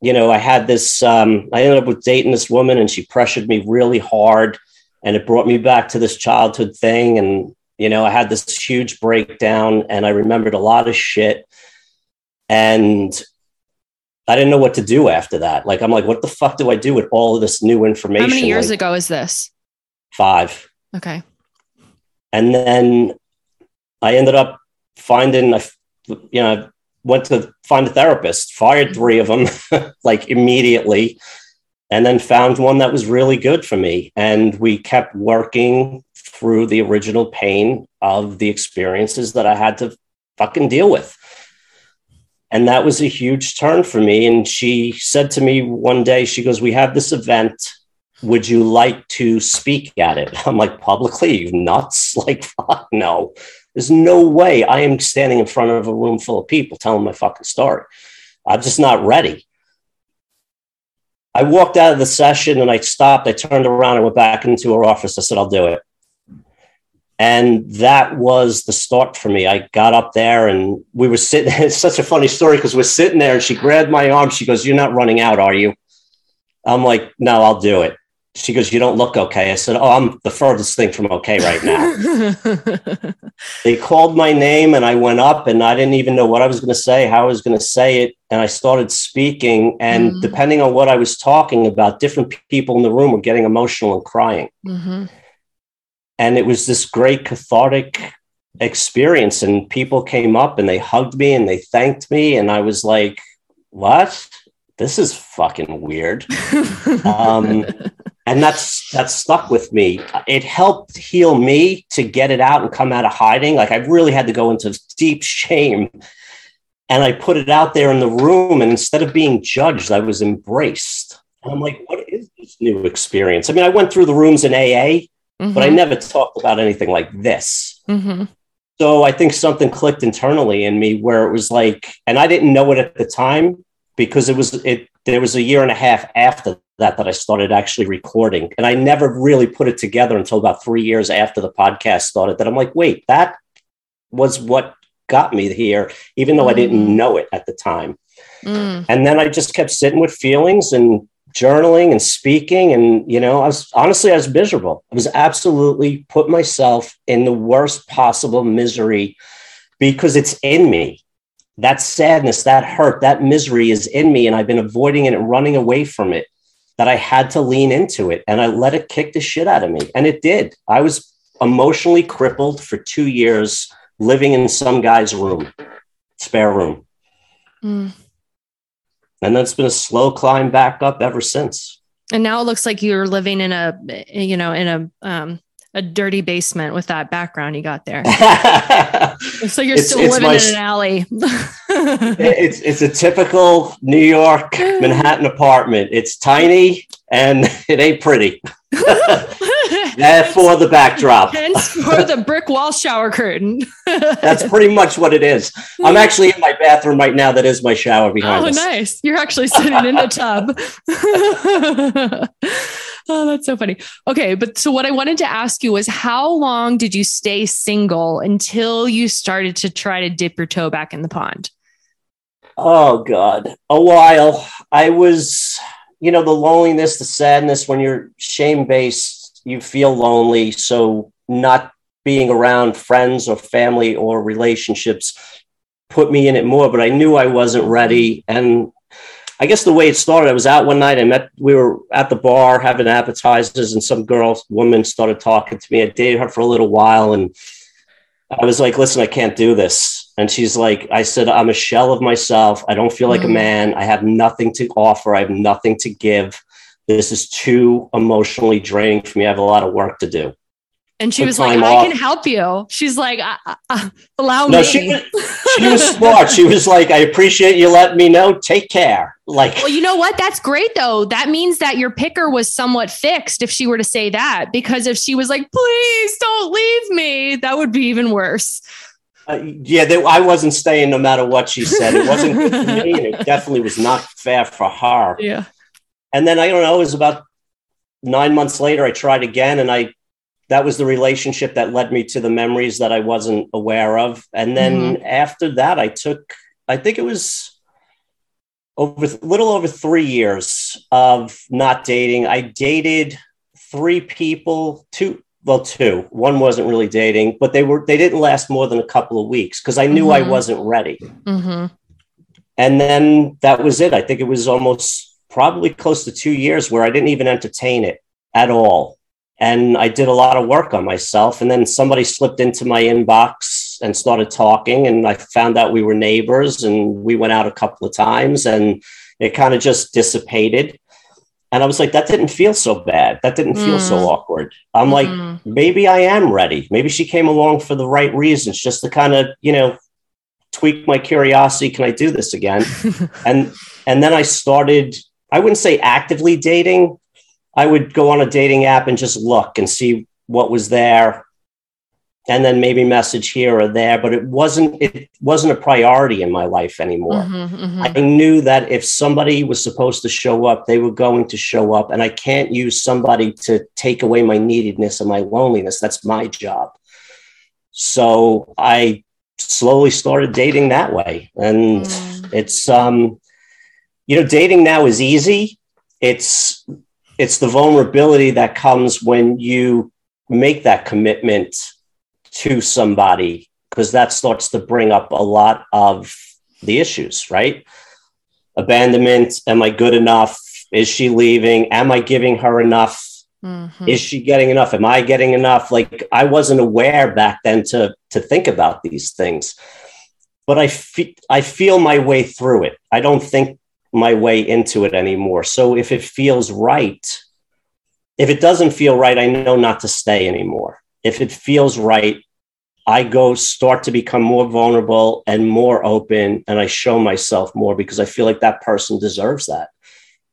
you know, I had this, um, I ended up with dating this woman and she pressured me really hard. And it brought me back to this childhood thing. And, you know, I had this huge breakdown and I remembered a lot of shit. And I didn't know what to do after that. Like, I'm like, what the fuck do I do with all of this new information? How many years Like, ago is this? Five. Okay. and then I ended up finding, you know, went to find a therapist, fired mm-hmm. three of them like immediately, and then found one that was really good for me. And we kept working through the original pain of the experiences that I had to fucking deal with. And that was a huge turn for me. And she said to me one day, she goes, We have this event would you like to speak at it? I'm like, publicly, you nuts? Like, fuck no. There's no way I am standing in front of a room full of people telling my fucking story. I'm just not ready. I walked out of the session and I stopped. I turned around and went back into her office. I said, I'll do it. And that was the start for me. I got up there and we were sitting. It's such a funny story because we're sitting there and she grabbed my arm. She goes, You're not running out, are you? I'm like, No, I'll do it. She goes, You don't look okay. I said, Oh, I'm the furthest thing from okay right now. they called my name and I went up and I didn't even know what I was going to say, how I was going to say it. And I started speaking. And Mm. depending on what I was talking about, different people in the room were getting emotional and crying. Mhm. And it was this great cathartic experience. And people came up and they hugged me and they thanked me. And I was like, What? This is fucking weird. Um, and that's that's stuck with me. It helped heal me to get it out and come out of hiding. Like I really had to go into deep shame, and I put it out there in the room. And instead of being judged, I was embraced. And I'm like, what is this new experience? I mean, I went through the rooms in AA, but I Mhm. never talked about anything like this. Mhm. So I think something clicked internally in me where it was like, and I didn't know it at the time because it was it. There was a year and a half after that that I started actually recording, and I never really put it together until about three years after the podcast started. That I'm like, wait, that was what got me here, even though I didn't Mhm. know it at the time. Mm. And then I just kept sitting with feelings and journaling and speaking. And, you know, I was honestly, I was miserable. I was absolutely put myself in the worst possible misery because it's in me. that sadness, that hurt, that misery is in me, and I've been avoiding it and running away from it. That I had to lean into it and I let it kick the shit out of me. And it did. I was emotionally crippled for two years living in some guy's room, spare room. Mm. And then it's been a slow climb back up ever since. And now it looks like you're living in a, you know, in a, um, a dirty basement with that background you got there. so you're It's- still it's living my in an alley. it's it's a typical New York Manhattan apartment. It's tiny and it ain't pretty. Therefore, the backdrop. Hence for the brick wall shower curtain. That's pretty much what it is. I'm actually in my bathroom right now. That is my shower behind Oh, us. nice. You're actually sitting in the tub. Oh, that's so funny. Okay. But so, what I wanted to ask you was how long did you stay single until you started to try to dip your toe back in the pond? Oh God, a while. I was, you know, the loneliness, the sadness. When you're shame based, you feel lonely. So not being around friends or family or relationships put me in it more. But I knew I wasn't ready. And I guess the way it started, I was out one night. I met. We were at the bar having appetizers, and some girl, woman, started talking to me. I dated her for a little while, and I was like, "Listen, I can't do this." And she's like, I said, I'm a shell of myself. I don't feel like a Mm. man. I have nothing to offer. I have nothing to give. This is too emotionally draining for me. I have a lot of work to do. And she was like, time I can help you. She's like, uh, uh, allow No, me. she was, she was smart. She was like, I appreciate you letting me know. Take care. Like, Well, you know what? That's great though. That means that your picker was somewhat fixed if she were to say that. Because if she was like, please don't leave me, that would be even worse. uh, yeah, they, I wasn't staying no matter what she said. It wasn't good for me, and it definitely was not fair for her. Yeah. and then I don't know, it was about nine months later, I tried again, and I that was the relationship that led me to the memories that I wasn't aware of. And then after that, I took, I think it was over a little over three years of not dating. I dated three people, two, well, two. One wasn't really dating, but they were they didn't last more than a couple of weeks because I knew I Mhm. wasn't ready. Mm-hmm. And then that was it. I think it was almost probably close to two years where I didn't even entertain it at all. And I did a lot of work on myself. And then somebody slipped into my inbox and started talking. And I found out we were neighbors and we went out a couple of times and it kind of just dissipated. And I was like, that didn't feel so bad. That didn't feel so Mm. awkward. I'm like, Mhm. maybe I am ready. Maybe she came along for the right reasons, just to kind of, you know, tweak my curiosity. Can I do this again? and and then I started. I wouldn't say actively dating. I would go on a dating app and just look and see what was there, and then maybe message here or there. But it wasn't. It wasn't a priority in my life anymore. Mhm, mhm. I knew that if somebody was supposed to show up, they were going to show up. And I can't use somebody to take away my neededness and my loneliness. That's my job. So I slowly started dating that way. And Mm. it's um you know, dating now is easy. It's it's the vulnerability that comes when you make that commitment to somebody because that starts to bring up a lot of the issues, right? Abandonment, am I good enough? Is she leaving? Am I giving her enough? Mhm. Is she getting enough? Am I getting enough? Like I wasn't aware back then to to think about these things. But I fe- I feel my way through it. I don't think my way into it anymore. So if it feels right, if it doesn't feel right, I know not to stay anymore. If it feels right, I go start to become more vulnerable and more open and I show myself more because I feel like that person deserves that.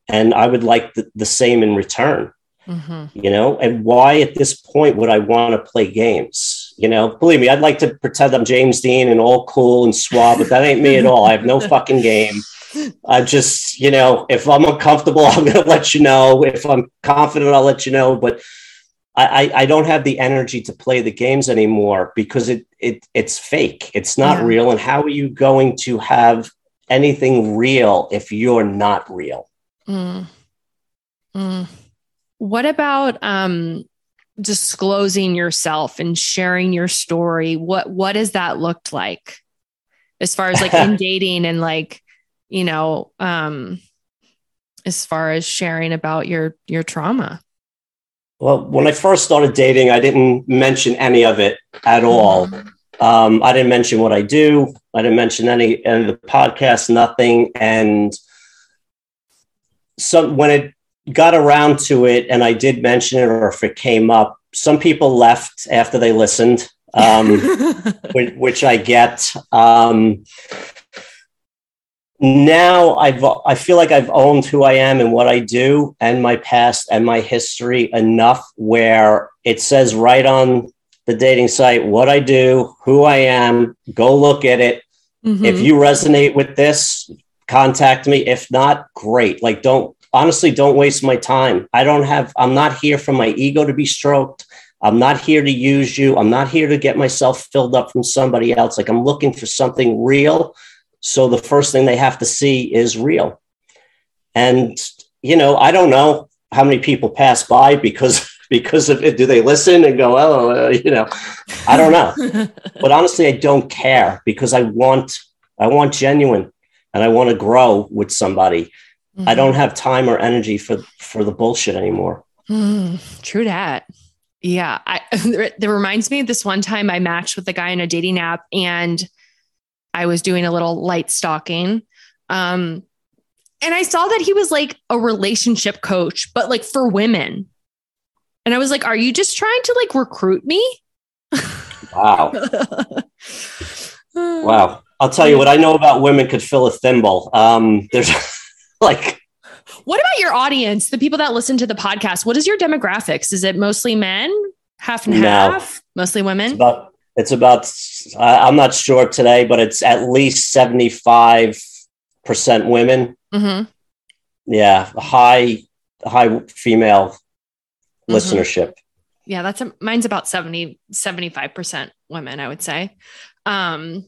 And I would like the, the same in return Mhm. you know and why at this point would i want to play games you know believe me i'd like to pretend i'm james dean and all cool and suave but that ain't me at all i have no fucking game i just you know if i'm uncomfortable i'm gonna let you know if i'm confident i'll let you know but I, I, I don't have the energy to play the games anymore because it, it it's fake. It's not Yeah. real. And how are you going to have anything real if you're not real? Mm. Mm. What about um, disclosing yourself and sharing your story? What what has that looked like? as far as like in dating and like, you know, um, as far as sharing about your your trauma? Well, when I first started dating, I didn't mention any of it at all. Um, I didn't mention what I do. I didn't mention any, any of the podcast, nothing. And so when it got around to it, and I did mention it, or if it came up, some people left after they listened, um, which, which I get. Um, now I've I feel like I've owned who I am and what I do and my past and my history enough where it says right on the dating site what I do, who I am, go look at it. Mm-hmm. If you resonate with this, contact me. If not, great. Like don't honestly don't waste my time. I don't have I'm not here for my ego to be stroked. I'm not here to use you. I'm not here to get myself filled up from somebody else. Like I'm looking for something real so the first thing they have to see is real. And, you know, I don't know how many people pass by because because of it. Do they listen and go, oh, uh, you know, I don't know. but honestly, I don't care because I want I want genuine and I want to grow with somebody. Mm-hmm. I don't have time or energy for for the bullshit anymore. Mm, true that. Yeah, I, that reminds me of this one time I matched with a guy in a dating app and I was doing a little light stalking. Um, and I saw that he was like a relationship coach, but like for women. And I was like, are you just trying to like recruit me? Wow. wow. I'll tell you what I know about women could fill a thimble. Um, there's like what about your audience, the people that listen to the podcast? What is your demographics? Is it mostly men, half and no. half, mostly women? It's about it's about i'm not sure today but it's at least 75% women mm-hmm. yeah high high female mm-hmm. listenership yeah that's a, mine's about 70 75% women i would say um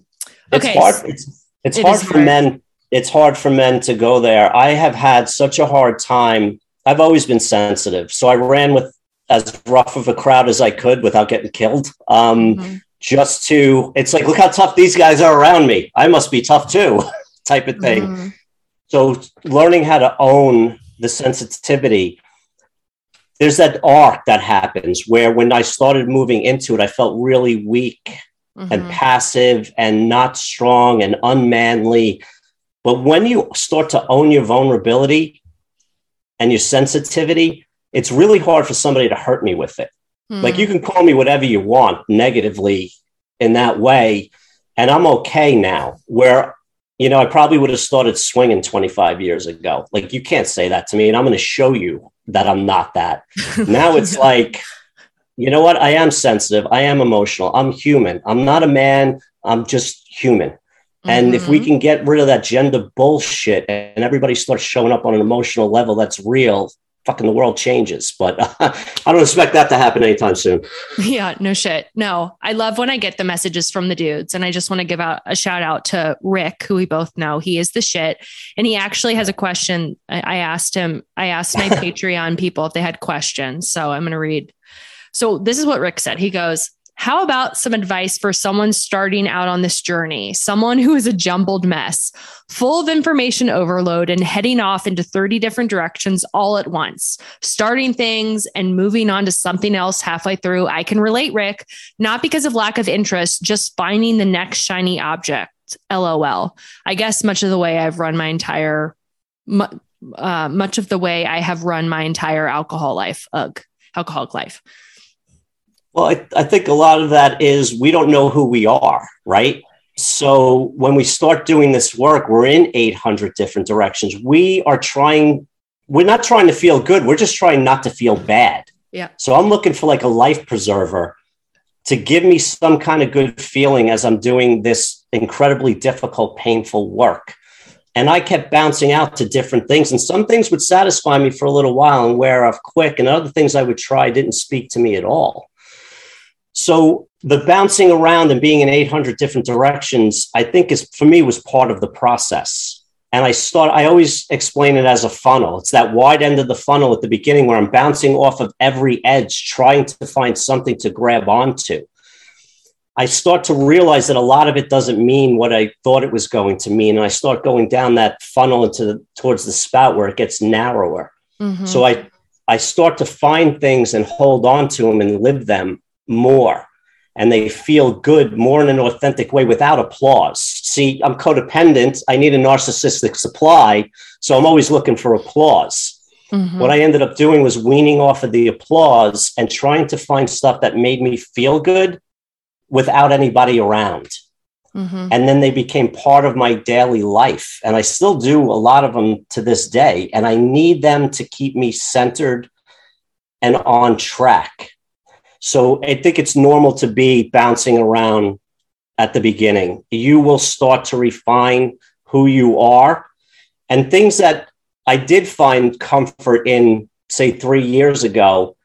okay. it's hard it's, it's it hard for hard. men it's hard for men to go there i have had such a hard time i've always been sensitive so i ran with as rough of a crowd as i could without getting killed um mm-hmm just to it's like look how tough these guys are around me i must be tough too type of thing mm-hmm. so learning how to own the sensitivity there's that arc that happens where when i started moving into it i felt really weak mm-hmm. and passive and not strong and unmanly but when you start to own your vulnerability and your sensitivity it's really hard for somebody to hurt me with it Mm. Like you can call me whatever you want negatively in that way. And I'm okay now, where, you know, I probably would have started swinging 25 years ago. Like you can't say that to me. And I'm going to show you that I'm not that. now it's like, you know what? I am sensitive. I am emotional. I'm human. I'm not a man. I'm just human. And mm-hmm. if we mm-hmm. can get rid of that gender bullshit and everybody starts showing up on an emotional level that's real, fucking the world changes. But uh, I don't expect that to happen anytime soon. Yeah, no shit. No, I love when I get the messages from the dudes. And I just want to give out a shout out to Rick, who we both know. He is the shit. And he actually has a question. I, I asked him, I asked my Patreon people if they had questions. So I'm going to read. So this is what Rick said. He goes, how about some advice for someone starting out on this journey? Someone who is a jumbled mess, full of information overload and heading off into 30 different directions all at once, starting things and moving on to something else halfway through. I can relate, Rick, not because of lack of interest, just finding the next shiny object. LOL. I guess much of the way I've run my entire, uh, much of the way I have run my entire alcohol life, ugh, alcoholic life. Well, I, I think a lot of that is we don't know who we are, right? So when we start doing this work, we're in 800 different directions. We are trying, we're not trying to feel good. We're just trying not to feel bad. Yeah. So I'm looking for like a life preserver to give me some kind of good feeling as I'm doing this incredibly difficult, painful work. And I kept bouncing out to different things. And some things would satisfy me for a little while and wear off quick. And other things I would try didn't speak to me at all. So the bouncing around and being in 800 different directions, I think is for me was part of the process. And I start, I always explain it as a funnel. It's that wide end of the funnel at the beginning where I'm bouncing off of every edge, trying to find something to grab onto. I start to realize that a lot of it doesn't mean what I thought it was going to mean. And I start going down that funnel into the, towards the spout where it gets narrower. Mhm. So I I start to find things and hold on to them and live them more. And they feel good more in an authentic way without applause. See, I'm codependent. I need a narcissistic supply. So I'm always looking for applause. Mhm. What I ended up doing was weaning off of the applause and trying to find stuff that made me feel good without anybody around. Mhm. And then they became part of my daily life. And I still do a lot of them to this day. And I need them to keep me centered and on track. So I think it's normal to be bouncing around at the beginning. You will start to refine who you are and things that I did find comfort in, say, three years ago.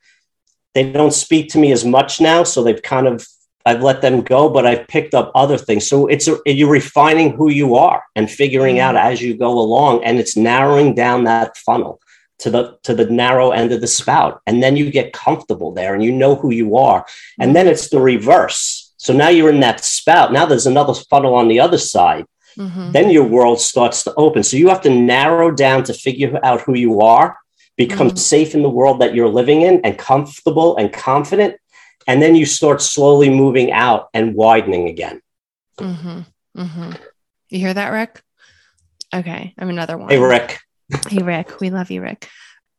They don't speak to me as much now. So they've kind of I've let them go, but I've picked up other things. So it's a, you're refining who you are and figuring mm. out as you go along, and it's narrowing down that funnel to the to the narrow end of the spout, and then you get comfortable there, and you know who you are, and then it's the reverse. So now you're in that spout. Now there's another funnel on the other side. Mhm. Then your world starts to open. So you have to narrow down to figure out who you are, become Mhm. safe in the world that you're living in, and comfortable and confident and then you start slowly moving out and widening again. Mm-hmm. Mm-hmm. You hear that, Rick? Okay, I'm another one. Hey, Rick. Hey, Rick. We love you, Rick.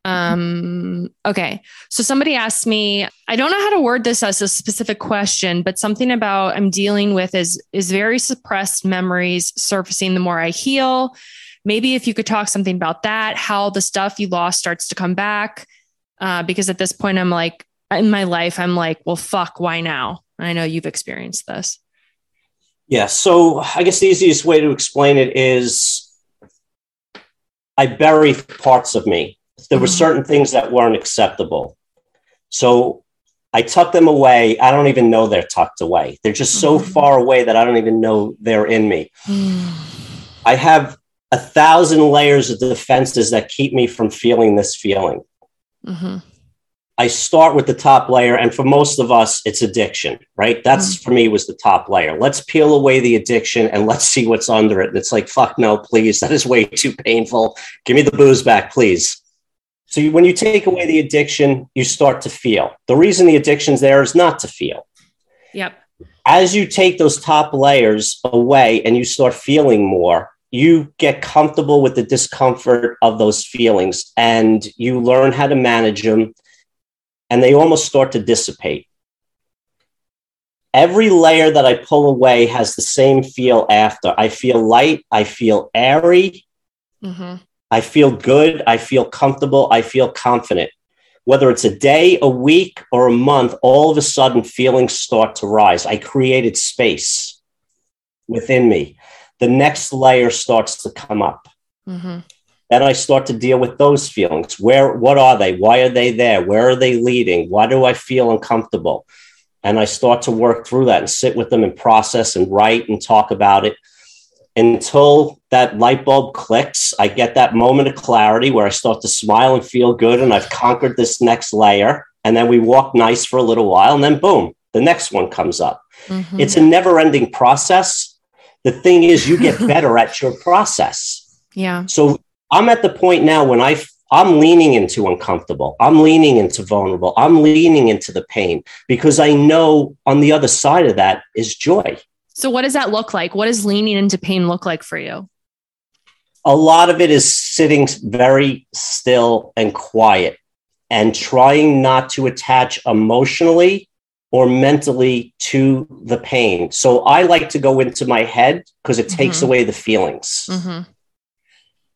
Um, okay. So somebody asked me, I don't know how to word this as a specific question, but something about I'm dealing with is is very suppressed memories surfacing the more I heal. Maybe if you could talk something about that, how the stuff you lost starts to come back. Uh, because at this point, I'm like, in my life, I'm like, well, fuck, why now? I know you've experienced this. Yeah. So I guess the easiest way to explain it is I bury parts of me. There were Mhm. certain things that weren't acceptable. So I tuck them away. I don't even know they're tucked away. They're just so Mhm. far away that I don't even know they're in me. I have a thousand layers of defenses that keep me from feeling this feeling. Mhm. I start with the top layer, and for most of us, it's addiction, right? That's mm-hmm. for me was the top layer. Let's peel away the addiction and let's see what's under it. And it's like, fuck no, please. That is way too painful. Give me the booze back, please. So you- when you take away the addiction, you start to feel. The reason the addiction's there is not to feel. Yep. As you take those top layers away and you start feeling more, you get comfortable with the discomfort of those feelings and you learn how to manage them and they almost start to dissipate. Every layer that I pull away has the same feel after. I feel light, I feel airy, Mhm. I feel good, I feel comfortable, I feel confident. Whether it's a day, a week, or a month, all of a sudden feelings start to rise. I created space within me. The next layer starts to come up. Mhm. Then I start to deal with those feelings. Where, what are they? Why are they there? Where are they leading? Why do I feel uncomfortable? And I start to work through that and sit with them and process and write and talk about it until that light bulb clicks. I get that moment of clarity where I start to smile and feel good, and I've conquered this next layer. And then we walk nice for a little while, and then boom, the next one comes up. Mhm. It's a never ending process. The thing is, you get better at your process. yeah. So I'm at the point now when I I'm leaning into uncomfortable. I'm leaning into vulnerable. I'm leaning into the pain because I know on the other side of that is joy. So what does that look like? What does leaning into pain look like for you? A lot of it is sitting very still and quiet and trying not to attach emotionally or mentally to the pain. So I like to go into my head because it takes Mhm. away the feelings. Mm-hmm.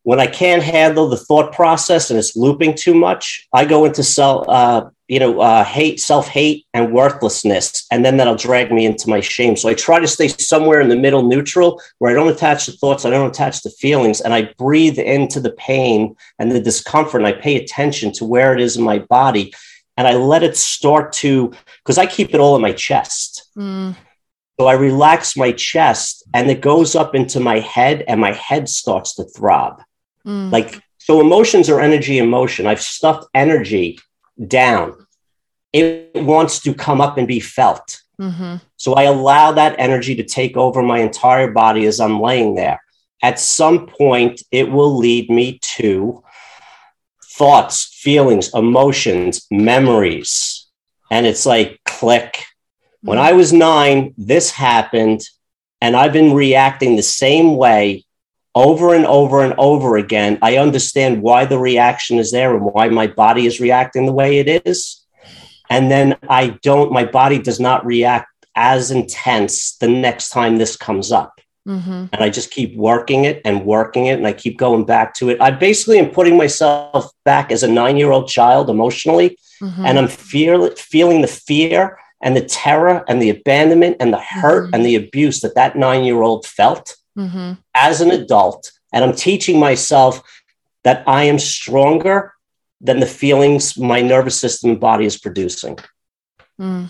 When I can't handle the thought process and it's looping too much, I go into self, uh, you know, uh, hate, self hate, and worthlessness, and then that'll drag me into my shame. So I try to stay somewhere in the middle, neutral, where I don't attach the thoughts, I don't attach the feelings, and I breathe into the pain and the discomfort, and I pay attention to where it is in my body, and I let it start to, because I keep it all in my chest. Mm. So I relax my chest, and it goes up into my head, and my head starts to throb Mm. like so emotions are energy in motion i've stuffed energy down it wants to come up and be felt Mm-hmm. So I allow that energy to take over my entire body as I'm laying there. At some point, it will lead me to thoughts, feelings, emotions, memories. And it's like click. When I was nine, this happened, and I've been reacting the same way over and over and over again. I understand why the reaction is there and why my body is reacting the way it is. And then I don't, my body does not react as intense the next time this comes up. Mm-hmm. And I just keep working it and working it. And I keep going back to it. I basically am putting myself back as a nine year old child emotionally. Mm-hmm. And I'm fear, feeling the fear and the terror and the abandonment and the hurt Mhm. and the abuse that that nine year old felt Mm-hmm. as an adult. And I'm teaching myself that I am stronger than the feelings my nervous system and body is producing. Mm.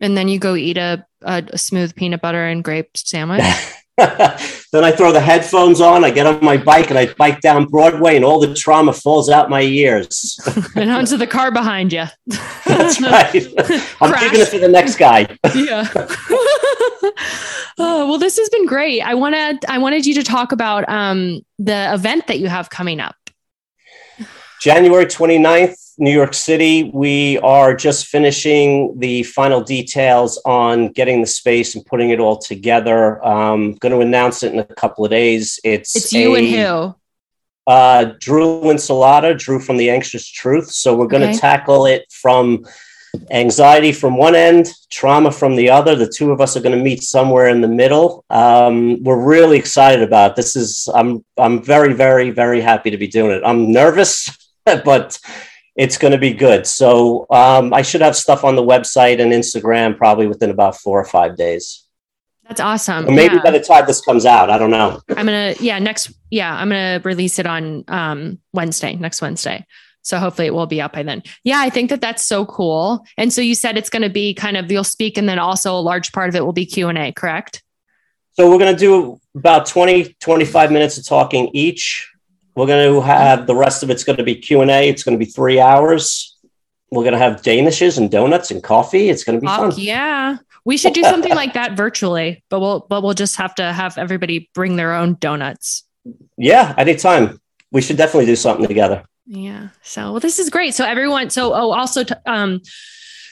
And then you go eat a, a, a smooth peanut butter and grape sandwich. then I throw the headphones on, I get on my bike and I bike down Broadway and all the trauma falls out my ears. and onto the car behind you. That's right. I'm Crash. taking it for the next guy. yeah. oh, well, this has been great. I wanted I wanted you to talk about um, the event that you have coming up. January 29th, New York City. We are just finishing the final details on getting the space and putting it all together. Um, going to announce it in a couple of days. It's It's you and who? Uh, Drew Linsalata, Drew from the Anxious Truth. So we're going to Okay. tackle it from anxiety from one end, trauma from the other. The two of us are going to meet somewhere in the middle. Um, we're really excited about it. this. Is I'm I'm very very very happy to be doing it. I'm nervous, but it's going to be good. So um, I should have stuff on the website and Instagram probably within about four or five days. That's awesome. Or maybe Yeah. by the time this comes out, I don't know. I'm gonna yeah next yeah I'm gonna release it on um Wednesday next Wednesday. So hopefully it will be out by then. Yeah, I think that that's so cool. And so you said it's going to be kind of you'll speak, and then also a large part of it will be Q and A, correct? So we're going to do about 20, 25 minutes of talking each. We're going to have the rest of it's going to be Q&A. It's going to be three hours. We're going to have Danishes and donuts and coffee. It's going to be Fuck fun. yeah. We should do something like that virtually, but we'll but we'll just have to have everybody bring their own donuts. Yeah, anytime. We should definitely do something together. Yeah. So well, this is great. So everyone. So oh, also t- um.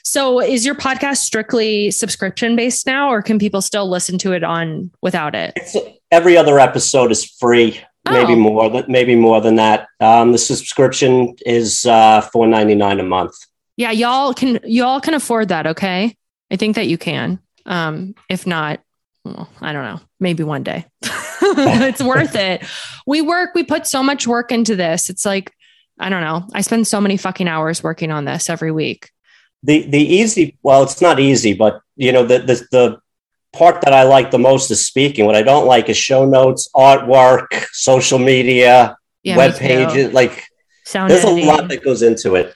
So is your podcast strictly subscription based now, or can people still listen to it on without it? It's, every other episode is free. Maybe Oh. more than maybe more than that. Um, the subscription is uh, four ninety nine a month. Yeah, y'all can y'all can afford that, okay? I think that you can. Um, if not, well, I don't know. Maybe one day. it's worth it. We work, we put so much work into this. It's like, I don't know. I spend so many fucking hours working on this every week. the the easy well it's not easy but you know the, the the part that i like the most is speaking what i don't like is show notes artwork social media Yeah. web me pages like Sound there's a lot that goes into it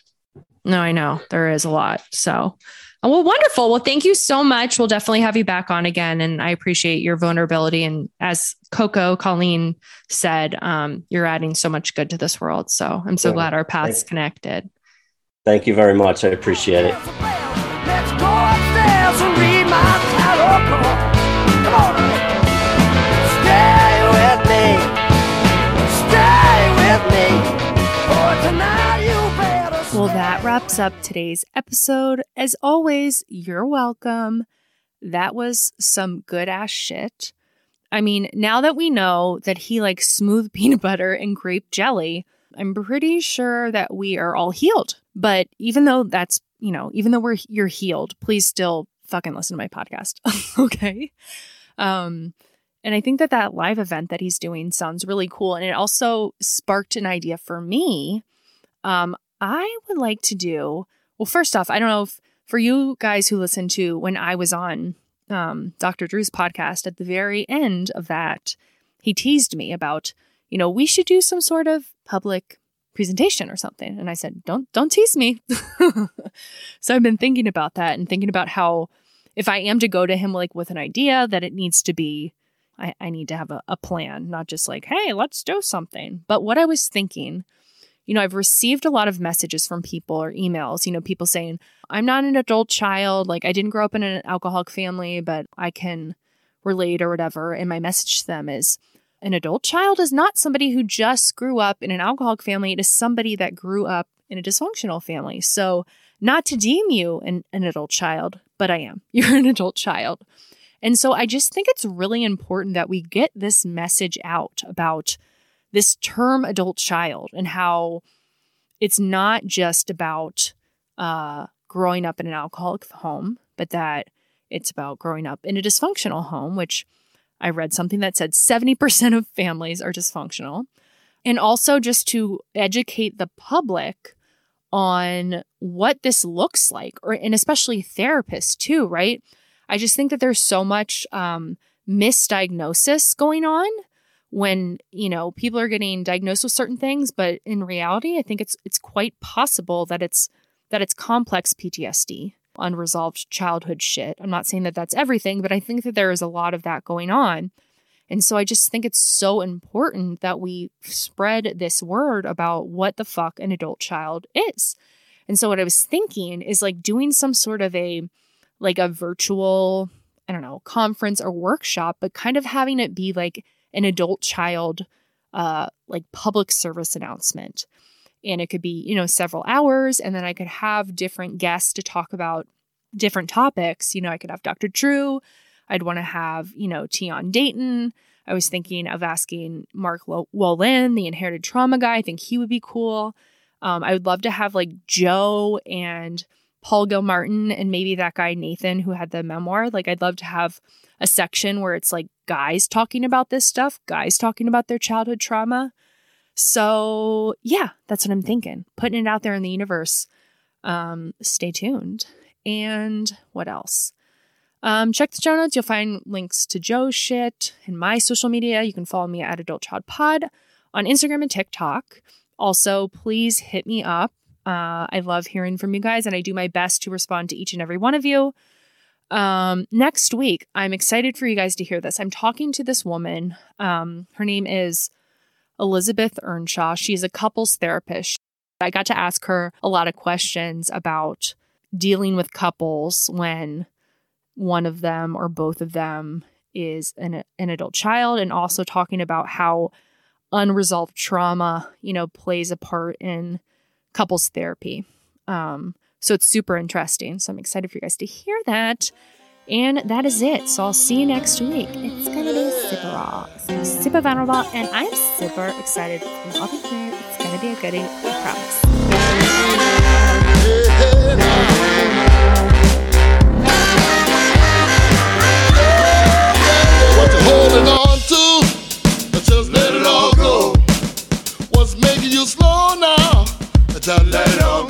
No, I know there is a lot. So, oh, well, wonderful. Well, thank you so much. We'll definitely have you back on again. And I appreciate your vulnerability. And as Coco, Colleen said, um, you're adding so much good to this world. So I'm so Yeah. glad our paths Thank- connected. thank you very much i appreciate it Well, that wraps up today's episode. As always, you're welcome. That was some good ass shit. I mean, now that we know that he likes smooth peanut butter and grape jelly, I'm pretty sure that we are all healed. But even though that's, you know, even though we're you're healed, please still fucking listen to my podcast. okay? Um and I think that that live event that he's doing sounds really cool and it also sparked an idea for me. Um I would like to do, well, first off, I don't know if for you guys who listened to when I was on um, Dr. Drew's podcast, at the very end of that, he teased me about, you know, we should do some sort of public presentation or something. And I said, don't, don't tease me. so I've been thinking about that and thinking about how if I am to go to him like with an idea that it needs to be, I, I need to have a, a plan, not just like, hey, let's do something. But what I was thinking, you know, I've received a lot of messages from people or emails, you know, people saying, I'm not an adult child. Like, I didn't grow up in an alcoholic family, but I can relate or whatever. And my message to them is, an adult child is not somebody who just grew up in an alcoholic family. It is somebody that grew up in a dysfunctional family. So, not to deem you an, an adult child, but I am. You're an adult child. And so I just think it's really important that we get this message out about this term adult child and how it's not just about uh, growing up in an alcoholic home, but that it's about growing up in a dysfunctional home, which I read something that said 70% of families are dysfunctional. And also just to educate the public on what this looks like, or and especially therapists too, right? I just think that there's so much um, misdiagnosis going on when you know people are getting diagnosed with certain things but in reality i think it's it's quite possible that it's that it's complex ptsd unresolved childhood shit. I'm not saying that that's everything but i think that there is a lot of that going on. And so i just think it's so important that we spread this word about what the fuck an adult child is. And so what i was thinking is like doing some sort of a like a virtual i don't know conference or workshop but kind of having it be like an adult child uh like public service announcement and it could be you know several hours and then i could have different guests to talk about different topics. You know i could have dr drew. I'd want to have you know tian dayton. I was thinking of asking mark wolynn the inherited trauma guy. I think he would be cool. Um, i would love to have like joe and paul gilmartin and maybe that guy nathan who had the memoir. Like i'd love to have a section where it's like guys talking about this stuff, guys talking about their childhood trauma. So, yeah, that's what I'm thinking. Putting it out there in the universe. Um, stay tuned. And what else? Um, check the show notes. You'll find links to Joe's shit and my social media. You can follow me at Adult Child Pod on Instagram and TikTok. Also, please hit me up. Uh, I love hearing from you guys, and I do my best to respond to each and every one of you. Um, next week, I'm excited for you guys to hear this. I'm talking to this woman. Um, her name is Elizabeth Earnshaw. She's a couples therapist. I got to ask her a lot of questions about dealing with couples when one of them or both of them is an, an adult child and also talking about how unresolved trauma, you know, plays a part in couples therapy. Um, so it's super interesting. So I'm excited for you guys to hear that. And that is it. So I'll see you next week. It's gonna be super raw, super vulnerable, and I'm super excited for all be here. It's gonna be a goodie, I promise. What you holding on to? Just let it all go. What's making you slow now? Just let it all